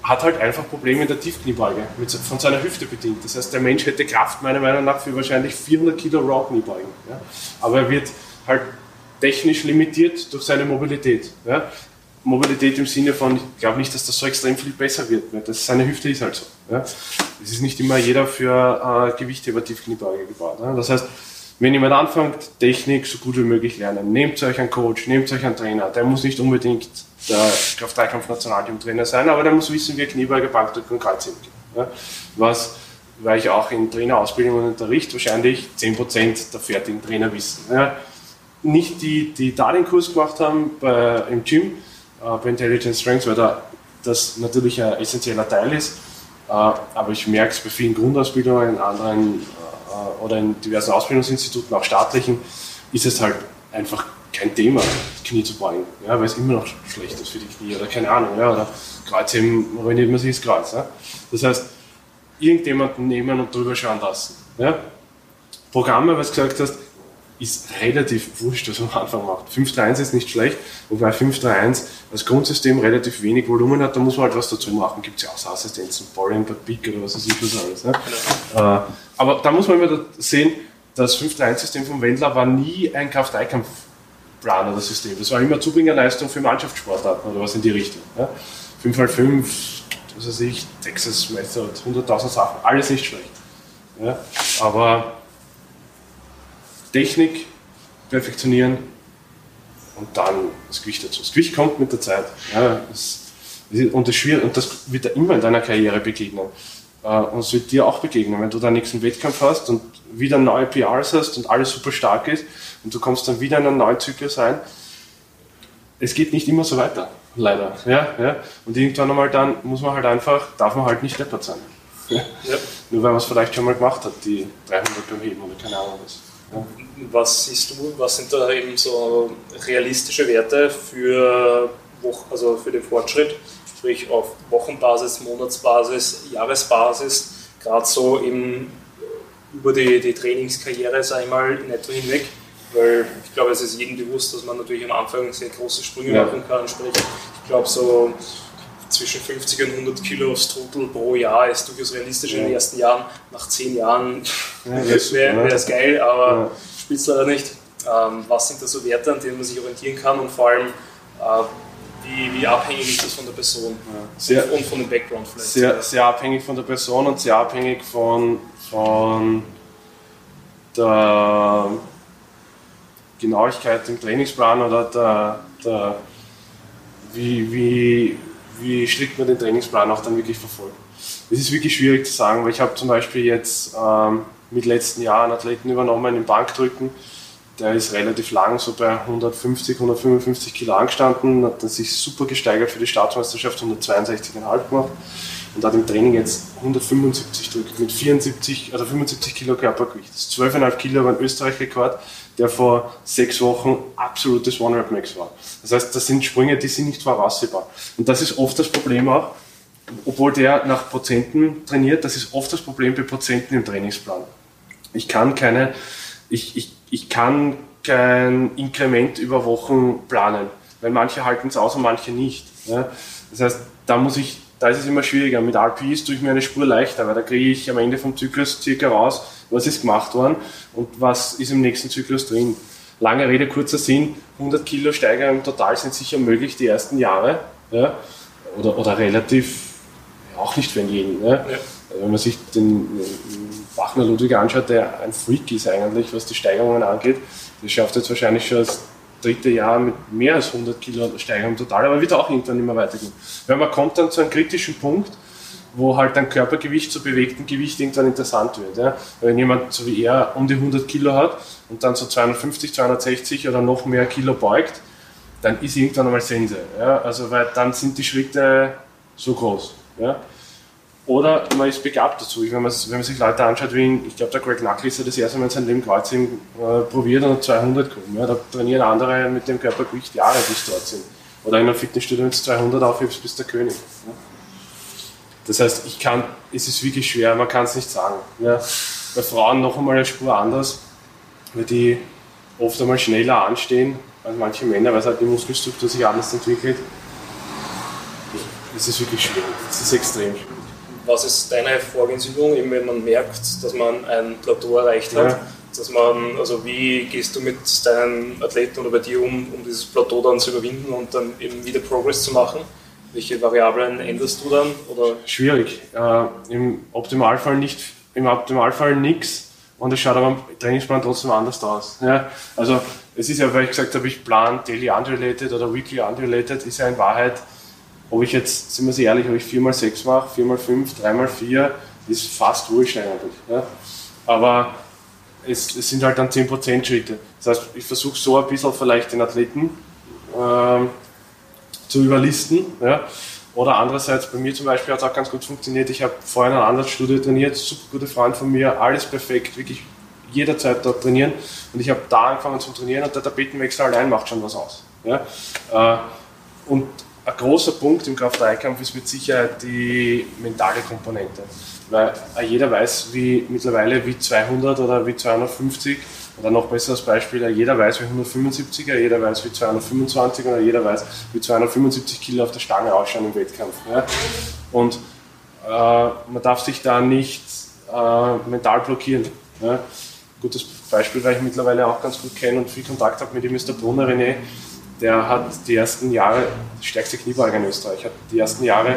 hat halt einfach Probleme in der Tiefkniebeuge, mit, von seiner Hüfte bedingt. Das heißt, der Mensch hätte Kraft meiner Meinung nach für wahrscheinlich 400 Kilo Raw Kniebeugen. Ja. Aber er wird halt technisch limitiert durch seine Mobilität. Ja. Mobilität im Sinne von, ich glaube nicht, dass das so extrem viel besser wird. Weil das, seine Hüfte ist halt so. Ja. Es ist nicht immer jeder für äh, Gewichtheber Tiefkniebeuge gebaut. Ja. Das heißt, wenn jemand anfängt, Technik so gut wie möglich lernen, nehmt euch einen Coach, nehmt euch einen Trainer. Der muss nicht unbedingt der Kraft-3-Kampf-Nationalteam-Trainer sein, aber der muss wissen, wie Kniebeuge, Bankdrücken und Kreuzheben geht. Ja. Was, weil ich auch in Trainerausbildung und Unterricht wahrscheinlich 10% der fertigen Trainer wissen. Ja. Nicht die, die da den Kurs gemacht haben bei, im Gym, bei Intelligent Strengths, weil da das natürlich ein essentieller Teil ist. Äh, aber ich merke es bei vielen Grundausbildungen, in anderen äh, oder in diversen Ausbildungsinstituten, auch staatlichen, ist es halt einfach kein Thema, Knie zu beugen, ja, weil es immer noch schlecht ist für die Knie oder keine Ahnung, ja, oder Kreuzheben ruiniert man sich das Kreuz. Ja. Das heißt, irgendjemanden nehmen und drüber schauen lassen. Ja. Programme, was du gesagt hast, ist relativ wurscht, was man am Anfang macht. 5.3.1 ist nicht schlecht, wobei 5.3.1 als Grundsystem relativ wenig Volumen hat, da muss man halt was dazu machen. Gibt es ja auch Assistenzen, Boring, Peak oder was weiß ich was alles. Ne? Genau. Äh, aber da muss man immer sehen, das 5.3.1-System vom Wendler war nie ein Kraft-Dreikampf-Plan oder System. Das war immer Zubringerleistung für Mannschaftssportarten oder was in die Richtung. Ne? 5x5, was weiß ich, Texas Method, 100.000 Sachen, alles nicht schlecht. Ja? Aber Technik perfektionieren und dann das Gewicht dazu. Das Gewicht kommt mit der Zeit. Ja, das, und, das schwierig, und das wird dir immer in deiner Karriere begegnen. Äh, und es wird dir auch begegnen, wenn du deinen nächsten Wettkampf hast und wieder neue PRs hast und alles super stark ist und du kommst dann wieder in einen neuen Zyklus rein. Es geht nicht immer so weiter, leider. Ja, ja. Und irgendwann einmal dann muss man halt einfach, darf man halt nicht deppert sein. Ja. Nur weil man es vielleicht schon mal gemacht hat, die 300 beim Heben oder keine Ahnung was. Was siehst du, was sind da eben so realistische Werte für, also für den Fortschritt, sprich auf Wochenbasis, Monatsbasis, Jahresbasis, gerade so eben über die, die Trainingskarriere, sage ich mal, in etwa hinweg? Weil ich glaube, es ist jedem bewusst, dass man natürlich am Anfang sehr große Sprünge ja. machen kann. Sprich, ich glaube, so zwischen 50 und 100 Kilo Strudel pro Jahr ist durchaus realistisch ja. in den ersten Jahren. Nach zehn Jahren ja, wäre es geil, aber ja. spielt es leider nicht. Ähm, was sind da so Werte, an denen man sich orientieren kann und vor allem, äh, wie, wie, abhängig ist das von der Person sehr, und von dem Background vielleicht? Sehr, sehr abhängig von der Person und sehr abhängig von, von der Genauigkeit im Trainingsplan oder der, der wie, wie, wie strikt man den Trainingsplan auch dann wirklich verfolgt. Es ist wirklich schwierig zu sagen, weil ich habe zum Beispiel jetzt ähm, mit letzten Jahr einen Athleten übernommen im Bankdrücken, der ist relativ lang, so bei 150, 155 Kilo angestanden, hat dann sich super gesteigert für die Staatsmeisterschaft, 162,5 gemacht und hat im Training jetzt 175 drückt mit 74, also 75 Kilo Körpergewicht. Das ist 12,5 Kilo war ein Österreich-Rekord der vor sechs Wochen absolutes One-Rep-Max war. Das heißt, das sind Sprünge, die sind nicht voraussehbar. Und das ist oft das Problem auch, obwohl der nach Prozenten trainiert, das ist oft das Problem bei Prozenten im Trainingsplan. Ich kann keine, ich, ich, ich kann kein Inkrement über Wochen planen, weil manche halten es aus und manche nicht. Das heißt, da muss ich, da ist es immer schwieriger. Mit RPs tue ich mir eine Spur leichter, weil da kriege ich am Ende vom Zyklus circa raus, was ist gemacht worden und was ist im nächsten Zyklus drin. Lange Rede, kurzer Sinn, 100 Kilo Steigerung total sind sicher möglich die ersten Jahre ja, oder, oder relativ, auch nicht für jeden. Ja. Ja. Wenn man sich den Bachner Ludwig anschaut, der ein Freak ist eigentlich, was die Steigerungen angeht, der schafft jetzt wahrscheinlich schon das dritte Jahr mit mehr als 100 Kilo Steigerung total, aber wird auch irgendwann immer weitergehen. Weil man kommt dann zu einem kritischen Punkt, wo halt ein Körpergewicht zu bewegtem Gewicht irgendwann interessant wird. Ja? Wenn jemand so wie er um die 100 Kilo hat und dann so 250, 260 oder noch mehr Kilo beugt, dann ist irgendwann einmal Sense. Ja? Also weil dann sind die Schritte so groß. Ja? Oder man ist begabt dazu. Wenn man, sich Leute anschaut, wie ich glaube, der Greg Knuckles hat das erste Mal in seinem Leben Kreuzheben äh, probiert und hat 200 gekommen. Ja? Da trainieren andere mit dem Körpergewicht Jahre, bis dort sind. Oder in einem Fitnessstudio, wenn du 200 aufhebst, bist der König. Ja? Das heißt, ich kann, es ist wirklich schwer, man kann es nicht sagen. Ja. Bei Frauen noch einmal eine Spur anders, weil die oft einmal schneller anstehen als manche Männer, weil halt die Muskelstruktur sich anders entwickelt. Es ist wirklich schwierig, es ist extrem schwierig. Was ist deine Vorgehensübung, eben wenn man merkt, dass man ein Plateau erreicht hat? Ja. Dass man, also wie gehst du mit deinen Athleten oder bei dir um, um dieses Plateau dann zu überwinden und dann eben wieder Progress zu machen? Welche Variablen änderst du dann? Oder? Schwierig. Äh, Im Optimalfall nicht, im Optimalfall nichts und es schaut aber im Trainingsplan trotzdem anders aus. Ja? Also es ist ja, weil ich gesagt habe, ich plan Daily Unrelated oder Weekly Unrelated, ist ja in Wahrheit, ob ich jetzt, sind wir ehrlich, ob ich 4x6 mache, 4x5, 3x4, ist fast wurscht eigentlich. Ja? Aber es, es, sind halt dann 10% Schritte. Das heißt, ich versuche so ein bisschen vielleicht den Athleten ähm, zu überlisten. Ja. Oder andererseits, bei mir zum Beispiel hat es auch ganz gut funktioniert. Ich habe vorher in einer Studie trainiert, super gute Freund von mir, alles perfekt, wirklich jederzeit dort trainieren. Und ich habe da angefangen zu trainieren und der Tapetenwechsel allein macht schon was aus. Ja? Äh, und ein großer Punkt im Kraft-3-Kampf ist mit Sicherheit die mentale Komponente. Weil jeder weiß, wie mittlerweile wie 200 oder wie 250 oder noch besseres Beispiel, jeder weiß, wie 175er, jeder weiß, wie 225 oder jeder weiß, wie 275 Kilo auf der Stange ausschauen im Wettkampf. Ja? Und äh, man darf sich da nicht äh, mental blockieren. Ja? Gutes Beispiel, weil ich mittlerweile auch ganz gut kenne und viel Kontakt habe mit ihm, ist der Brunner René. Der hat die ersten Jahre, die stärkste Kniebeuger in Österreich, hat die ersten Jahre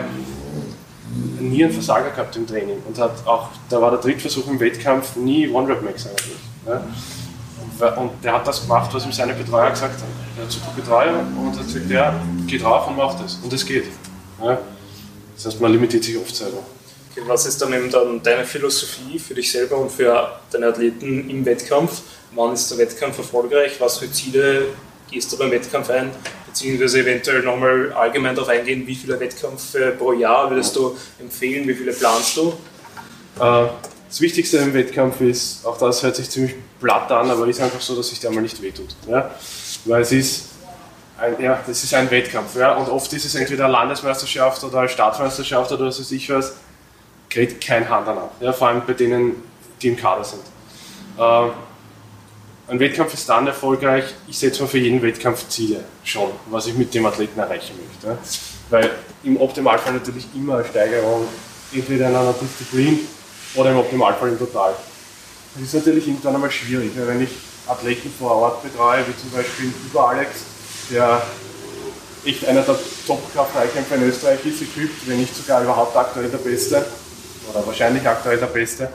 nie einen Versager gehabt im Training und hat auch, da war der Drittversuch im Wettkampf nie One-Rep-Max eigentlich. Ja? Und der hat das gemacht, was ihm seine Betreuer gesagt haben. Er hat super Betreuer und hat gesagt, ja, geh drauf und mach das. Und es geht. Ja? Das heißt, man limitiert sich oft selber. Okay, was ist dann eben dann deine Philosophie für dich selber und für deine Athleten im Wettkampf? Wann ist der Wettkampf erfolgreich? Was für Ziele gehst du beim Wettkampf ein? Beziehungsweise eventuell nochmal allgemein darauf eingehen, wie viele Wettkämpfe pro Jahr würdest du empfehlen? Wie viele planst du? Äh, das Wichtigste im Wettkampf ist, auch das hört sich ziemlich platt an, aber ist einfach so, dass sich der mal nicht wehtut. Ja? Weil es ist ein, ja, das ist ein Wettkampf. Ja? Und oft ist es entweder Landesmeisterschaft oder Staatsmeisterschaft oder was weiß ich was, kriegt kein Hand danach. Ja? Vor allem bei denen, die im Kader sind. Äh, ein Wettkampf ist dann erfolgreich, ich setze mir für jeden Wettkampf Ziele schon, was ich mit dem Athleten erreichen möchte. Weil im Optimalfall natürlich immer eine Steigerung, entweder in einer Disziplin oder im Optimalfall im Total. Das ist natürlich irgendwann einmal schwierig, wenn ich Athleten vor Ort betreue, wie zum Beispiel Über Alex, der echt einer der Top-Kraft-Kämpfer in Österreich ist, equipped, wenn nicht sogar überhaupt aktuell der Beste oder wahrscheinlich aktuell der Beste.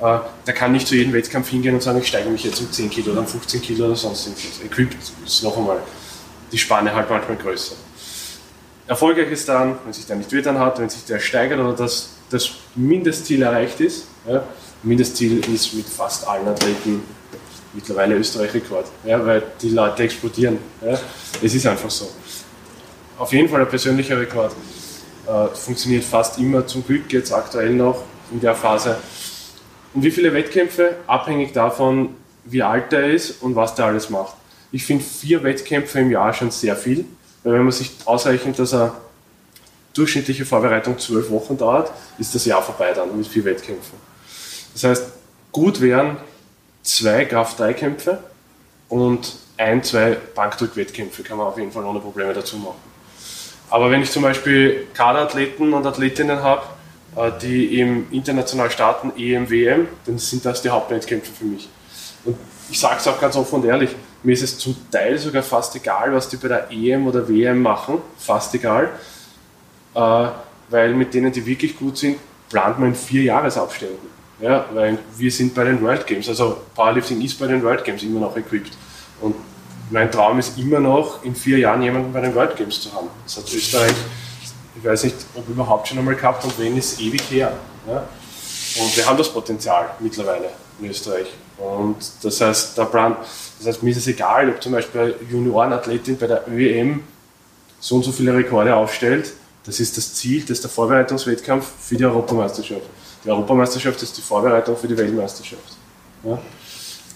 Äh, der kann nicht zu jedem Wettkampf hingehen und sagen, ich steige mich jetzt um 10 Kilo oder um 15 Kilo oder sonst irgendwas. Equipped ist noch einmal die Spanne halt manchmal größer. Erfolgreich ist dann, wenn sich der nicht wehtan hat, wenn sich der steigert oder das, das Mindestziel erreicht ist. Ja. Mindestziel ist mit fast allen Athleten mittlerweile Österreich-Rekord, ja, weil die Leute explodieren. Ja. Es ist einfach so. Auf jeden Fall ein persönlicher Rekord. Äh, funktioniert fast immer, zum Glück jetzt aktuell noch in der Phase. Und wie viele Wettkämpfe? Abhängig davon, wie alt er ist und was der alles macht. Ich finde vier Wettkämpfe im Jahr schon sehr viel, weil wenn man sich ausrechnet, dass eine durchschnittliche Vorbereitung zwölf Wochen dauert, ist das Jahr vorbei dann mit vier Wettkämpfen. Das heißt, gut wären zwei Kraft-3-Kämpfe und ein, zwei Bankdrück-Wettkämpfe kann man auf jeden Fall ohne Probleme dazu machen. Aber wenn ich zum Beispiel Kaderathleten und Athletinnen habe, die im international starten, EM, WM, dann sind das die Hauptwettkämpfe für mich. Und ich sage es auch ganz offen und ehrlich, mir ist es zum Teil sogar fast egal, was die bei der EM oder WM machen, fast egal, äh, weil mit denen, die wirklich gut sind, plant man in vier Jahresabständen. Ja, weil wir sind bei den World Games, also Powerlifting ist bei den World Games immer noch equipped. Und mein Traum ist immer noch, in vier Jahren jemanden bei den World Games zu haben. Das hat Österreich, ich weiß nicht, ob überhaupt schon einmal gehabt und wenn, ist ewig her. Ja? Und wir haben das Potenzial mittlerweile in Österreich. Und das heißt, der Brand, das heißt, mir ist es egal, ob zum Beispiel eine Juniorenathletin bei der ÖEM so und so viele Rekorde aufstellt. Das ist das Ziel, das ist der Vorbereitungswettkampf für die Europameisterschaft. Die Europameisterschaft ist die Vorbereitung für die Weltmeisterschaft. Ja?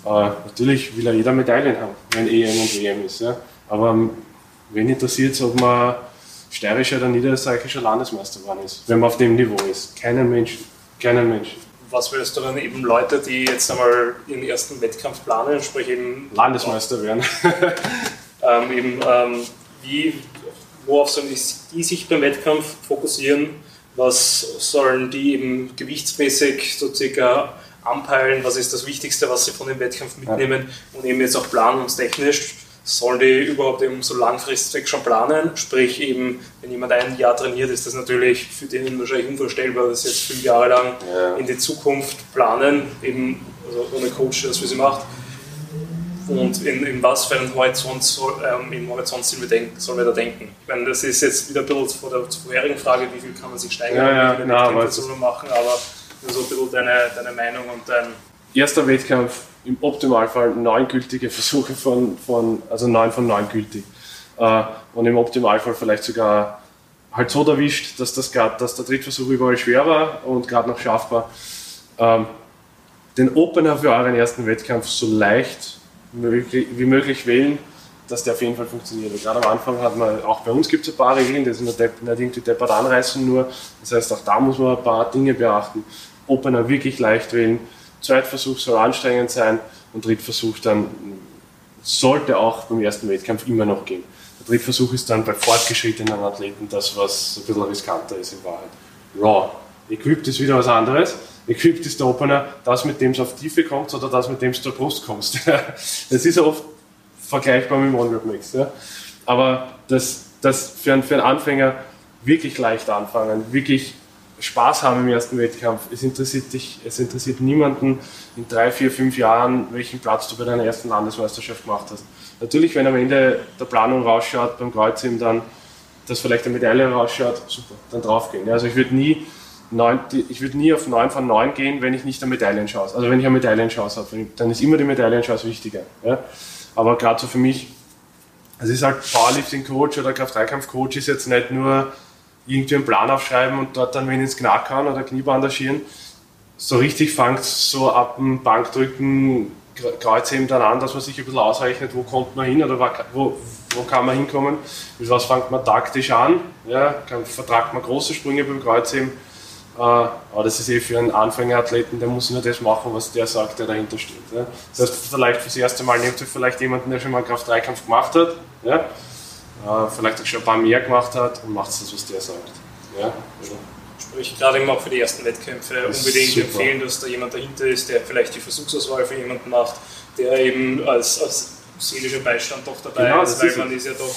Äh, natürlich will ja jeder Medaillen haben, wenn EM und WM ist. Ja? Aber ähm, wen interessiert es, ob man steirischer oder niederösterreichischer Landesmeister geworden ist, wenn man auf dem Niveau ist? Keinen Menschen. Keinen Menschen. Was würdest du dann eben Leute, die jetzt einmal ihren ersten Wettkampf planen, sprich eben Landesmeister werden? ähm, eben, ähm, wie, worauf sollen die sich beim Wettkampf fokussieren? Was sollen die eben gewichtsmäßig so circa anpeilen? Was ist das Wichtigste, was sie von dem Wettkampf mitnehmen? Und eben jetzt auch planungstechnisch, sollen die überhaupt eben so langfristig schon planen? Sprich eben, wenn jemand ein Jahr trainiert, ist das natürlich für den wahrscheinlich unvorstellbar, dass sie jetzt fünf Jahre lang ja. in die Zukunft planen, eben also ohne Coach, der das für sie macht und in, in was für einen Horizont soll, ähm, im Horizont sollen wir, denken, sollen wir da denken? Ich meine, das ist jetzt wieder ein bisschen vor der vorherigen Frage, wie viel kann man sich steigern, ja, ja, wie viele na, Wettkämpfe soll man machen, aber so ein bisschen deine, deine Meinung und dein... Erster Wettkampf, im Optimalfall neun gültige Versuche von, von also neun von neun gültig. Äh, und im Optimalfall vielleicht sogar halt so erwischt, dass, das grad, dass der Drittversuch überall schwer war und gerade noch schaffbar. Ähm, den Opener für euren ersten Wettkampf so leicht wie möglich wählen, dass der auf jeden Fall funktioniert. Und gerade am Anfang hat man, auch bei uns gibt es ein paar Regeln, die sind nicht irgendwie deppert anreißen nur. Das heißt, auch da muss man ein paar Dinge beachten. Opener wirklich leicht wählen, Zweitversuch soll anstrengend sein und Drittversuch dann sollte auch beim ersten Wettkampf immer noch gehen. Der Drittversuch ist dann bei fortgeschrittenen Athleten das, was ein bisschen riskanter ist in Wahrheit. Raw. Equipped ist wieder was anderes. Equipped ist der Opener, das mit dem es auf Tiefe kommt oder das mit dem es zur Brust kommst. das ist ja oft vergleichbar mit dem One Mix. Ja. Aber das, das für, einen, für einen Anfänger wirklich leicht anfangen, wirklich Spaß haben im ersten Wettkampf. Es interessiert dich, es interessiert niemanden in drei, vier, fünf Jahren, welchen Platz du bei deiner ersten Landesmeisterschaft gemacht hast. Natürlich, wenn am Ende der Planung rausschaut beim Kreuzheben, dann, dass vielleicht eine Medaille rausschaut, super, dann draufgehen. Also ich würde nie, neun, ich würde nie auf 9 von 9 gehen, wenn ich nicht eine Medaillenchance, also wenn ich eine Medaillenchance habe, dann ist immer die Medaillenchance wichtiger. Ja? Aber gerade so für mich, also ich sage, Powerlifting-Coach oder Kraft-3-Kampf-Coach ist jetzt nicht nur irgendwie einen Plan aufschreiben und dort dann wen ins Knack oder Knie bandagieren. So richtig fängt es so ab dem Bankdrücken, Kreuzheben dann an, dass man sich ein bisschen ausrechnet, wo kommt man hin oder wo, wo kann man hinkommen, mit was fängt man taktisch an, ja, vertragt man große Sprünge beim Kreuzheben, äh, aber das ist eh für einen Anfängerathleten, der muss nur das machen, was der sagt, der dahinter steht. Ja. Das heißt, vielleicht fürs erste Mal nehmt ihr vielleicht jemanden, der schon mal einen Kraft-3-Kampf gemacht hat, ja, äh, vielleicht auch schon ein paar mehr gemacht hat und macht das, was der sagt. Ja? Sprich, gerade eben auch für die ersten Wettkämpfe unbedingt super. empfehlen, dass da jemand dahinter ist, der vielleicht die Versuchsauswahl für jemanden macht, der eben als, als seelischer Beistand doch dabei genau, ist, weil ist man ist ja doch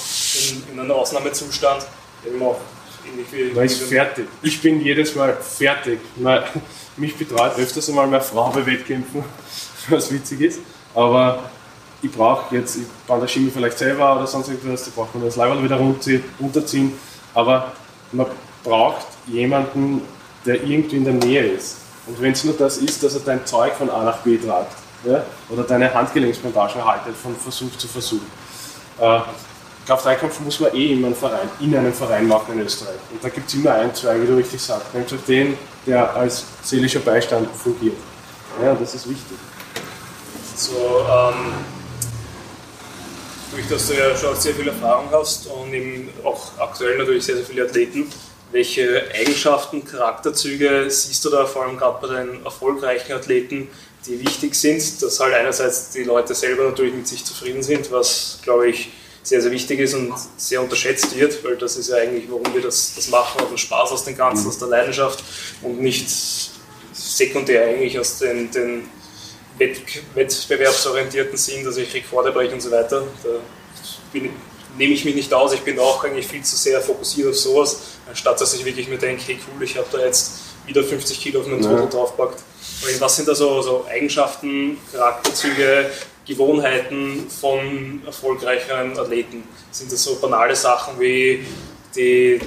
in, in einem Ausnahmezustand, eben auch ähnlich wie. Man ist fertig. Ich bin jedes Mal fertig. Mich betreut öfters einmal meine Frau bei Wettkämpfen, was witzig ist. Aber ich brauche jetzt, ich bandagiere mich vielleicht selber oder sonst irgendwas, da braucht man das Leibwald wieder runterziehen, aber man braucht jemanden, der irgendwie in der Nähe ist. Und wenn es nur das ist, dass er dein Zeug von A nach B tragt ja? oder deine Handgelenksbandagen haltet von Versuch zu Versuch. Äh, Kraft-3-Kampf muss man eh immer einen Verein, in einem Verein machen in Österreich. Und da gibt es immer ein, zwei, wie du richtig sagst. Nämlich den, der als seelischer Beistand fungiert. Ja, das ist wichtig. So, ähm, durch dass du ja schon sehr viel Erfahrung hast und eben auch aktuell natürlich sehr, sehr viele Athleten, welche Eigenschaften, Charakterzüge siehst du da vor allem gerade bei den erfolgreichen Athleten, die wichtig sind, dass halt einerseits die Leute selber natürlich mit sich zufrieden sind, was glaube ich sehr, sehr wichtig ist und sehr unterschätzt wird, weil das ist ja eigentlich, warum wir das, das machen, aus dem Spaß aus dem Ganzen, aus der Leidenschaft und nicht sekundär eigentlich aus den, den wettbewerbsorientierten Sinn, dass ich Rekorde breche und so weiter. Da bin, nehme ich mich nicht aus. Ich bin auch eigentlich viel zu sehr fokussiert auf sowas, anstatt dass ich wirklich mir denke, hey cool, ich habe da jetzt wieder 50 Kilo auf meinen Total ja. draufgepackt. Was sind da so, so Eigenschaften, Charakterzüge, Gewohnheiten von erfolgreicheren Athleten? Sind das so banale Sachen wie die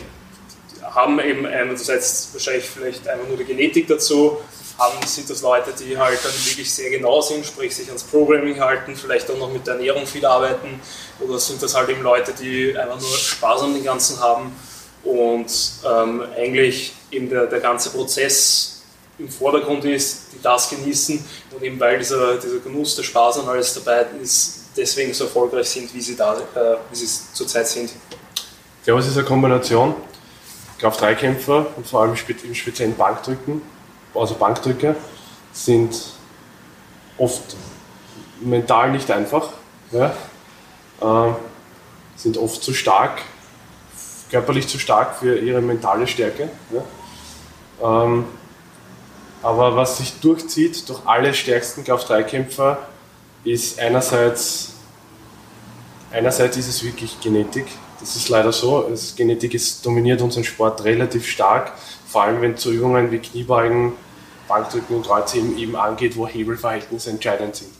haben eben einerseits wahrscheinlich vielleicht einfach nur die Genetik dazu, haben, sind das Leute, die halt dann wirklich sehr genau sind, sprich sich ans Programming halten, vielleicht auch noch mit der Ernährung viel arbeiten, oder sind das halt eben Leute, die einfach nur Spaß an dem Ganzen haben und ähm, eigentlich eben der, der ganze Prozess im Vordergrund ist, die das genießen und eben weil dieser, dieser Genuss, der Spaß an alles dabei ist, deswegen so erfolgreich sind, wie sie, da, äh, wie sie zurzeit sind. Glaube, es ist eine Kombination. Kraft-3-Kämpfer und vor allem im speziellen Bankdrücken also Bankdrücke, sind oft mental nicht einfach, ja? äh, sind oft zu stark, körperlich zu stark für ihre mentale Stärke. Ja? Ähm, aber was sich durchzieht durch alle stärksten Kraft-3-Kämpfer ist einerseits, einerseits ist es wirklich Genetik. Das ist leider so. Es, Genetik ist, dominiert unseren Sport relativ stark, vor allem wenn zu Übungen wie Kniebeugen, Bankdrücken und Kreuzheben eben angeht, wo Hebelverhältnisse entscheidend sind.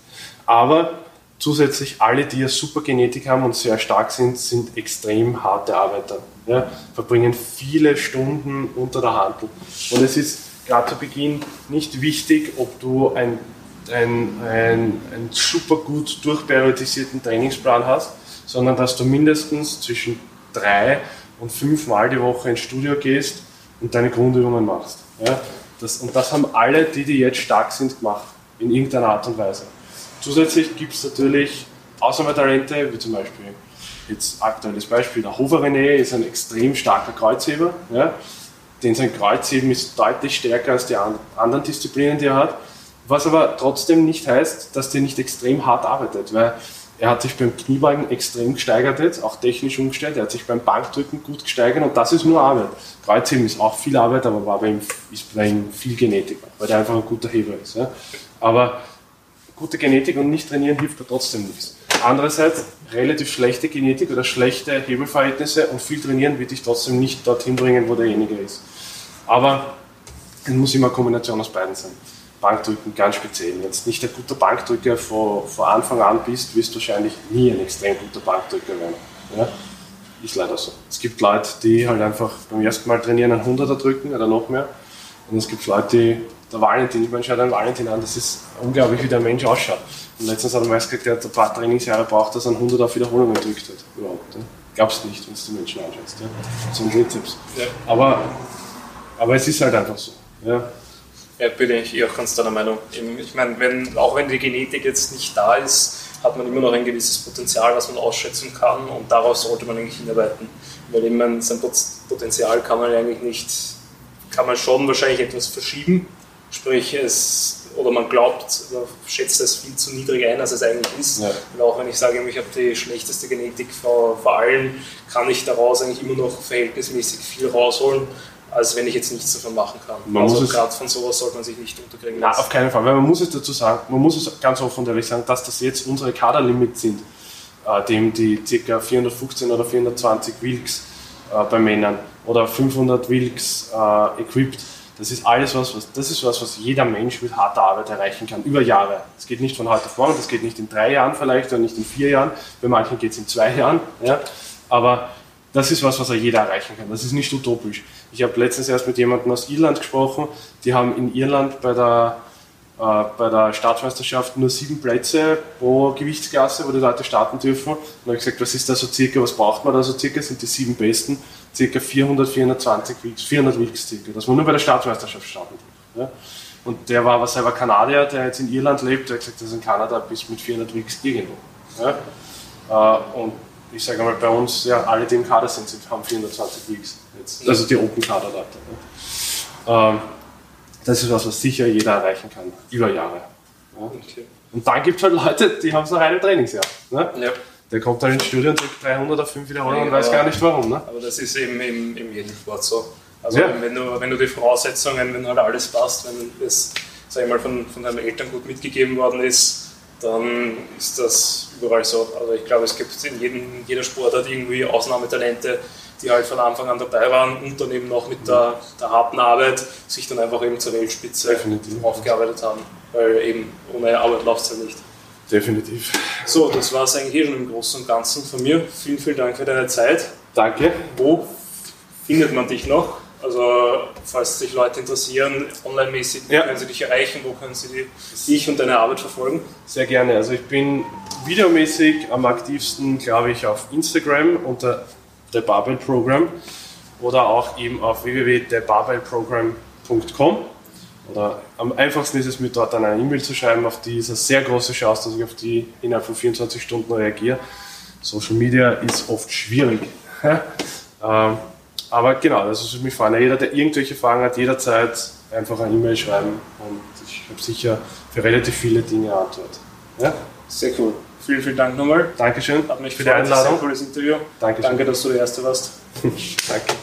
Aber zusätzlich alle, die ja super Genetik haben und sehr stark sind, sind extrem harte Arbeiter. Ja, verbringen viele Stunden unter der Hand. Und es ist gerade zu Beginn nicht wichtig, ob du ein, ein, ein, einen super gut durchperiodisierten Trainingsplan hast, sondern dass du mindestens zwischen drei und fünf Mal die Woche ins Studio gehst und deine Grundübungen machst. Ja? Das, und das haben alle, die, die jetzt stark sind, gemacht. in irgendeiner Art und Weise. Zusätzlich gibt es natürlich Ausnahmetalente, wie zum Beispiel jetzt aktuelles Beispiel, der Hofer René ist ein extrem starker Kreuzheber. Ja, den sein Kreuzheben ist deutlich stärker als die anderen Disziplinen, die er hat. Was aber trotzdem nicht heißt, dass der nicht extrem hart arbeitet, weil er hat sich beim Kniebeugen extrem gesteigert jetzt, auch technisch umgestellt. Er hat sich beim Bankdrücken gut gesteigert und das ist nur Arbeit. Kreuzheben ist auch viel Arbeit, aber war bei ihm, ist bei ihm viel Genetik, weil er einfach ein guter Heber ist. Ja. Aber gute Genetik und nicht trainieren hilft er trotzdem nichts. Andererseits relativ schlechte Genetik oder schlechte Hebelverhältnisse und viel trainieren wird dich trotzdem nicht dorthin bringen, wo derjenige ist. Aber es muss immer eine Kombination aus beiden sein. Bankdrücken ganz speziell. Wenn du nicht ein guter Bankdrücker vor, vor Anfang an bist, wirst du wahrscheinlich nie ein extrem guter Bankdrücker werden. Ja? Ist leider so. Es gibt Leute, die halt einfach beim ersten Mal trainieren einen 100er drücken oder noch mehr. Und es gibt Leute, die, der Valentin, ich meine, schaut einen Valentin an, das ist unglaublich, wie der Mensch ausschaut. Und letztens hat er mal gesagt, der hat ein paar Trainingsjahre braucht, dass er einen 100 auf Wiederholungen drückt hat. Überhaupt. Ja? Glaubst du nicht, wenn du die Menschen anschaust. Ja? So ein Trizeps. Ja. Aber, aber es ist halt einfach so. Ja? Ja, bin ich auch ganz deiner Meinung. Ich meine, wenn, auch wenn die Genetik jetzt nicht da ist, hat man immer noch ein gewisses Potenzial, was man ausschätzen kann und darauf sollte man eigentlich hinarbeiten. Weil eben sein Potenzial kann man eigentlich nicht, kann man schon wahrscheinlich etwas verschieben, sprich es oder man glaubt, man schätzt es viel zu niedrig ein, als es eigentlich ist. Ja. Und auch wenn ich sage, ich habe die schlechteste Genetik vor, vor allen, kann ich daraus eigentlich immer noch verhältnismäßig viel rausholen als wenn ich jetzt nichts davon machen kann. Man also gerade von sowas sollte man sich nicht unterkriegen lassen. Nein, auf keinen Fall, weil man muss es dazu sagen, man muss es ganz offen und ehrlich sagen, dass das jetzt unsere Kaderlimit sind, äh, dem die ca. 415 oder 420 Wilks äh, bei Männern oder 500 Wilks äh, equipped. Das ist alles was, was, das ist was, was jeder Mensch mit harter Arbeit erreichen kann, über Jahre. Es geht nicht von heute auf morgen, das geht nicht in drei Jahren vielleicht oder nicht in vier Jahren, bei manchen geht es in zwei Jahren. Ja? Aber das ist was, was jeder erreichen kann. Das ist nicht utopisch. Ich habe letztens erst mit jemandem aus Irland gesprochen. Die haben in Irland bei der, äh, bei der Staatsmeisterschaft nur sieben Plätze pro Gewichtsklasse, wo die Leute starten dürfen. Und habe ich gesagt, was ist da so circa, was braucht man da so circa? Sind die sieben besten circa 400, 420 Wilks, 400 Wilks circa, dass man nur bei der Staatsmeisterschaft starten darf. Ja? Und der war aber selber Kanadier, der jetzt in Irland lebt, der hat gesagt, dass in Kanada bis mit 400 Wilks irgendwo. Ja? Äh, und ich sage mal, bei uns, ja, alle, die im Kader sind, sind haben 420 Weeks. Jetzt. Also die Open-Kader-Leute. Ne? Ähm, das ist was, was sicher jeder erreichen kann, über Jahre. Ja? Okay. Und dann gibt es halt Leute, die haben so reine Trainingsjahr. Ne? Ja. Der kommt dann ins Studio und drückt 300 auf 5 Wiederholungen ja, und weiß gar nicht warum. Ne? Aber das ist eben im, im jeden Sport so. Also ja. wenn, du, wenn du die Voraussetzungen, wenn halt alles passt, wenn es, sag ich mal, von, von deinen Eltern gut mitgegeben worden ist, dann ist das überall so. Also ich glaube, es gibt in jedem, jeder Sportart irgendwie Ausnahmetalente, die halt von Anfang an dabei waren und dann eben noch mit der, der harten Arbeit sich dann einfach eben zur Weltspitze Definitiv. aufgearbeitet haben. Weil eben ohne Arbeit läuft es halt nicht. Definitiv. So, das war es eigentlich eh schon im Großen und Ganzen von mir. Vielen, vielen Dank für deine Zeit. Danke. Wo findet man dich noch? Also, falls sich Leute interessieren, online-mäßig, ja. können sie dich erreichen, wo können sie dich und deine Arbeit verfolgen? Sehr gerne. Also, ich bin videomäßig am aktivsten, glaube ich, auf Instagram unter The Barbell Program oder auch eben auf www.thebarbellprogram.com. Oder am einfachsten ist es, mir dort eine E-Mail zu schreiben, auf die ist eine sehr große Chance, dass ich auf die innerhalb von 24 Stunden reagiere. Social Media ist oft schwierig. ähm, aber genau, das ist mich freuen. Jeder, der irgendwelche Fragen hat, jederzeit einfach eine E-Mail schreiben und ich habe sicher für relativ viele Dinge Antwort. Ja? Sehr cool. Vielen, vielen Dank nochmal. Dankeschön Hat mich für die Einladung. Sehr cooles Interview. Dankeschön. Danke, dass du der Erste warst. Danke.